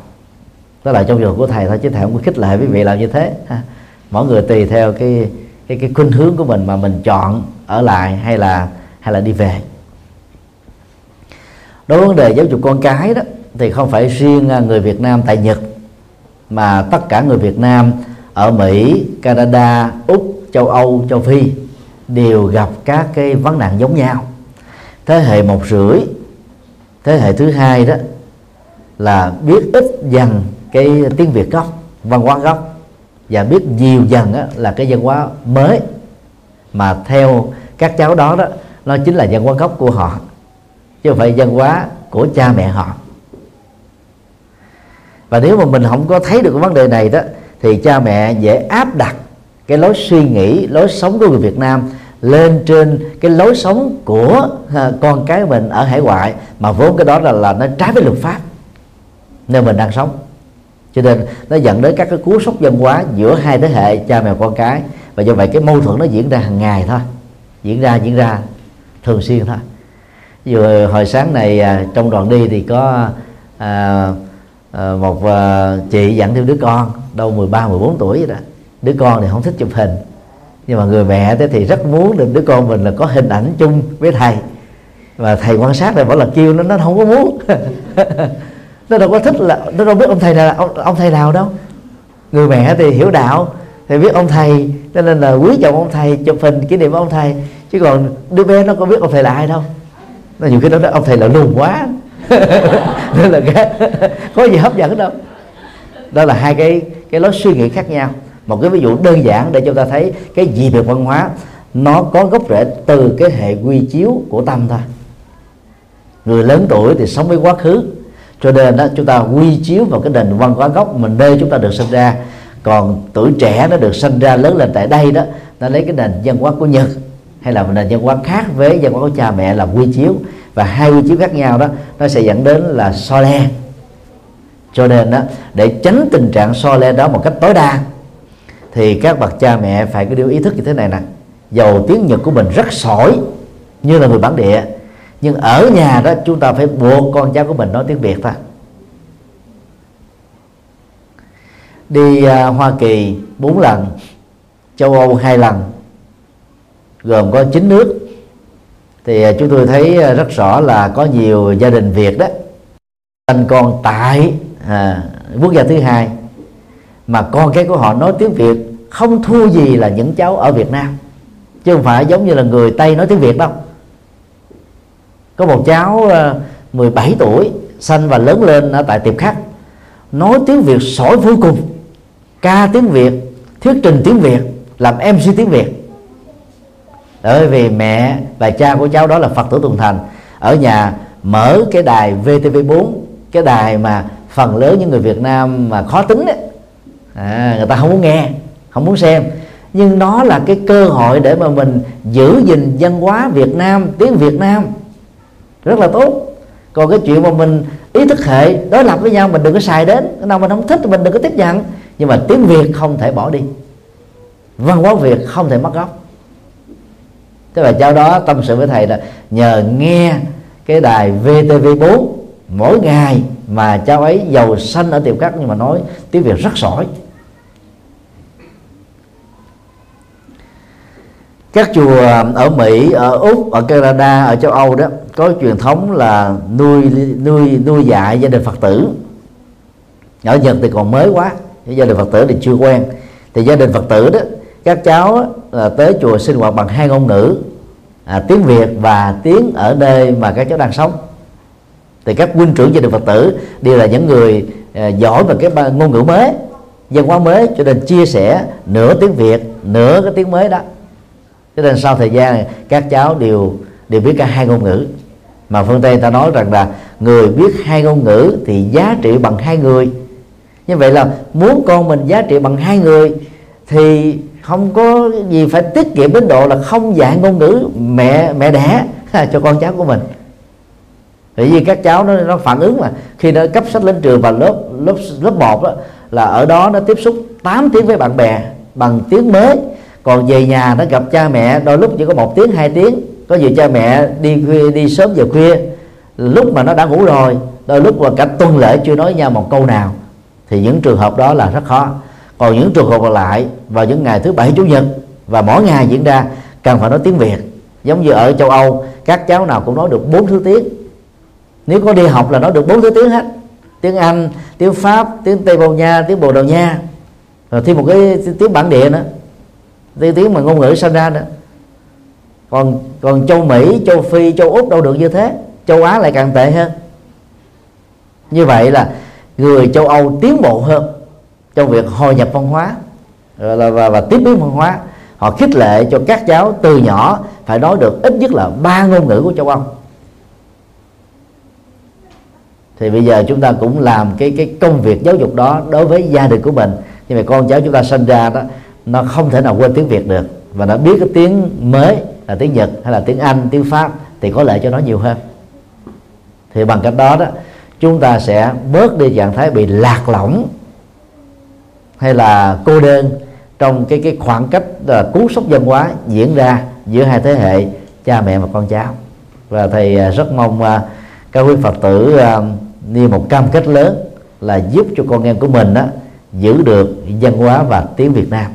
Đó là trong trường của thầy thôi chứ thầy không có khích lệ quý vị làm như thế ha. mỗi người tùy theo cái cái cái khuynh hướng của mình mà mình chọn ở lại hay là hay là đi về. Đối với vấn đề giáo dục con cái đó thì không phải riêng à, người Việt Nam tại Nhật mà tất cả người Việt Nam ở Mỹ, Canada, Úc, châu Âu, châu Phi đều gặp các cái vấn nạn giống nhau. Thế hệ một rưỡi thế hệ thứ hai đó là biết ít dần cái tiếng Việt gốc văn hóa gốc và biết nhiều dần á, là cái văn hóa mới. Mà theo các cháu đó đó nó chính là văn hóa gốc của họ chứ không phải văn hóa của cha mẹ họ. Và nếu mà mình không có thấy được cái vấn đề này đó thì cha mẹ dễ áp đặt cái lối suy nghĩ lối sống của người Việt Nam lên trên cái lối sống của con cái mình ở hải ngoại mà vốn cái đó là là nó trái với luật pháp nơi mình đang sống cho nên nó dẫn đến các cái cú sốc văn hóa giữa hai thế hệ cha mẹ con cái. Và do vậy cái mâu thuẫn nó diễn ra hàng ngày thôi. Diễn ra diễn ra thường xuyên thôi. Vừa hồi sáng này à, trong đoàn đi thì có à, à, một à, chị dẫn theo đứa con đâu 13 14 tuổi vậy đó. Đứa con thì không thích chụp hình. Nhưng mà người mẹ thế thì rất muốn được đứa con mình là có hình ảnh chung với thầy. Và thầy quan sát này bảo là kêu nó nó không có muốn. nó đâu có thích là nó đâu biết ông thầy là ông, ông thầy nào đâu. Người mẹ thì hiểu đạo thì biết ông thầy cho nên là quý trọng ông thầy chụp hình kỷ niệm ông thầy. Chứ còn đứa bé nó có biết ông thầy là ai đâu. Nó nhiều khi nó nói ông thầy là lùn quá. Nên là cái có gì hấp dẫn đâu. Đó là hai cái cái lối suy nghĩ khác nhau. Một cái ví dụ đơn giản để chúng ta thấy cái gì được văn hóa nó có gốc rễ từ cái hệ quy chiếu của tâm thôi người lớn tuổi thì sống với quá khứ cho nên đó, chúng ta quy chiếu vào cái nền văn hóa gốc mình nơi chúng ta được sinh ra. Còn tuổi trẻ nó được sinh ra lớn lên tại đây đó, nó lấy cái nền văn hóa của nhật hay là một nền văn hóa khác với văn hóa của cha mẹ là quy chiếu. Và hai quy chiếu khác nhau đó, nó sẽ dẫn đến là so le. Cho nên đó, để tránh tình trạng so le đó một cách tối đa, thì các bậc cha mẹ phải có điều ý thức như thế này nè. Dầu tiếng nhật của mình rất sỏi, như là người bản địa nhưng ở nhà đó chúng ta phải buộc con cháu của mình nói tiếng việt thôi đi uh, Hoa Kỳ 4 lần châu Âu hai lần gồm có 9 nước. Thì uh, chúng tôi thấy uh, rất rõ là có nhiều gia đình Việt đó sinh con tại à, quốc gia thứ hai mà con cái của họ nói tiếng Việt không thua gì là những cháu ở Việt Nam. Chứ không phải giống như là người Tây nói tiếng Việt đâu có một cháu ờ, 17 tuổi sanh và lớn lên ở tại tiệp khắc nói tiếng Việt sỏi vô cùng. Ca tiếng Việt thuyết trình tiếng Việt làm MC tiếng Việt. Bởi vì mẹ và cha của cháu đó là phật tử tuần thành. Ở nhà mở cái đài VTV4 cái đài mà phần lớn những người Việt Nam mà khó tính ấy, à, người ta không muốn nghe không muốn xem. Nhưng nó là cái cơ hội để mà mình giữ gìn văn hóa Việt Nam tiếng Việt Nam rất là tốt. Còn cái chuyện mà mình ý thức hệ đối lập với nhau mình đừng có xài đến. Cái nào mình không thích thì mình đừng có tiếp nhận. Nhưng mà tiếng Việt không thể bỏ đi. Văn hóa Việt không thể mất gốc. Thế và cháu đó tâm sự với thầy là nhờ nghe cái đài VTV4 mỗi ngày mà cháu ấy giàu xanh ở tiệm cắt. Nhưng mà nói tiếng Việt rất giỏi. Các chùa ở Mỹ, ở Úc, ở Canada, ở châu Âu đó có truyền thống là nuôi nuôi nuôi dạy gia đình Phật tử. Ở Nhật thì còn mới quá, gia đình Phật tử thì chưa quen. Thì gia đình Phật tử đó các cháu là tới chùa sinh hoạt bằng hai ngôn ngữ à, tiếng Việt và tiếng ở nơi mà các cháu đang sống thì các huynh trưởng gia đình Phật tử đều là những người à, giỏi về cái ngôn ngữ mới văn hóa mới cho nên chia sẻ nửa tiếng Việt nửa cái tiếng mới đó cho nên sau thời gian các cháu đều đều biết cả hai ngôn ngữ mà phương tây ta nói rằng là người biết hai ngôn ngữ thì giá trị bằng hai người. Như vậy là muốn con mình giá trị bằng hai người thì không có gì phải tiết kiệm đến độ là không dạy ngôn ngữ mẹ mẹ đẻ cho con cháu của mình. Bởi vì các cháu nó nó phản ứng mà khi nó cấp sách lên trường và lớp lớp lớp một đó là ở đó nó tiếp xúc 8 tiếng với bạn bè bằng tiếng mới. Còn về nhà nó gặp cha mẹ, đôi lúc chỉ có một tiếng, hai tiếng có nhiều cha mẹ đi khuya, đi sớm giờ khuya lúc mà nó đã ngủ rồi đôi lúc mà cả tuần lễ chưa nói nhau một câu nào thì những trường hợp đó là rất khó. Còn những trường hợp còn lại vào những ngày thứ bảy chủ nhật và mỗi ngày diễn ra cần phải nói tiếng việt. Giống như ở châu âu các cháu nào cũng nói được bốn thứ tiếng. Nếu có đi học là nói được bốn thứ tiếng hết. Tiếng anh tiếng pháp tiếng tây ban nha tiếng bồ đào nha. Rồi thêm một cái tiếng bản địa nữa. Tiếng tiếng mà ngôn ngữ sinh ra nữa còn còn châu mỹ châu phi châu úc đâu được như thế? Châu á lại càng tệ hơn. Như vậy là người châu âu tiến bộ hơn trong việc hội nhập văn hóa ờ, và, và, và tiếp biến văn hóa. Họ khích lệ cho các cháu từ nhỏ phải nói được ít nhất là ba ngôn ngữ của châu âu. Thì bây giờ chúng ta cũng làm cái cái công việc giáo dục đó đối với gia đình của mình. Nhưng mà con cháu chúng ta sinh ra đó nó không thể nào quên tiếng việt được. Và nó biết cái tiếng mới là tiếng nhật hay là tiếng anh tiếng pháp thì có lợi cho nó nhiều hơn. Thì bằng cách đó đó chúng ta sẽ bớt đi trạng thái bị lạc lõng hay là cô đơn trong cái cái khoảng cách là cú sốc văn hóa diễn ra giữa hai thế hệ cha mẹ và con cháu. Và thầy ờ, rất mong ờ, các quý phật tử uh, như một cam kết lớn là giúp cho con em của mình đó giữ được văn hóa và tiếng Việt Nam.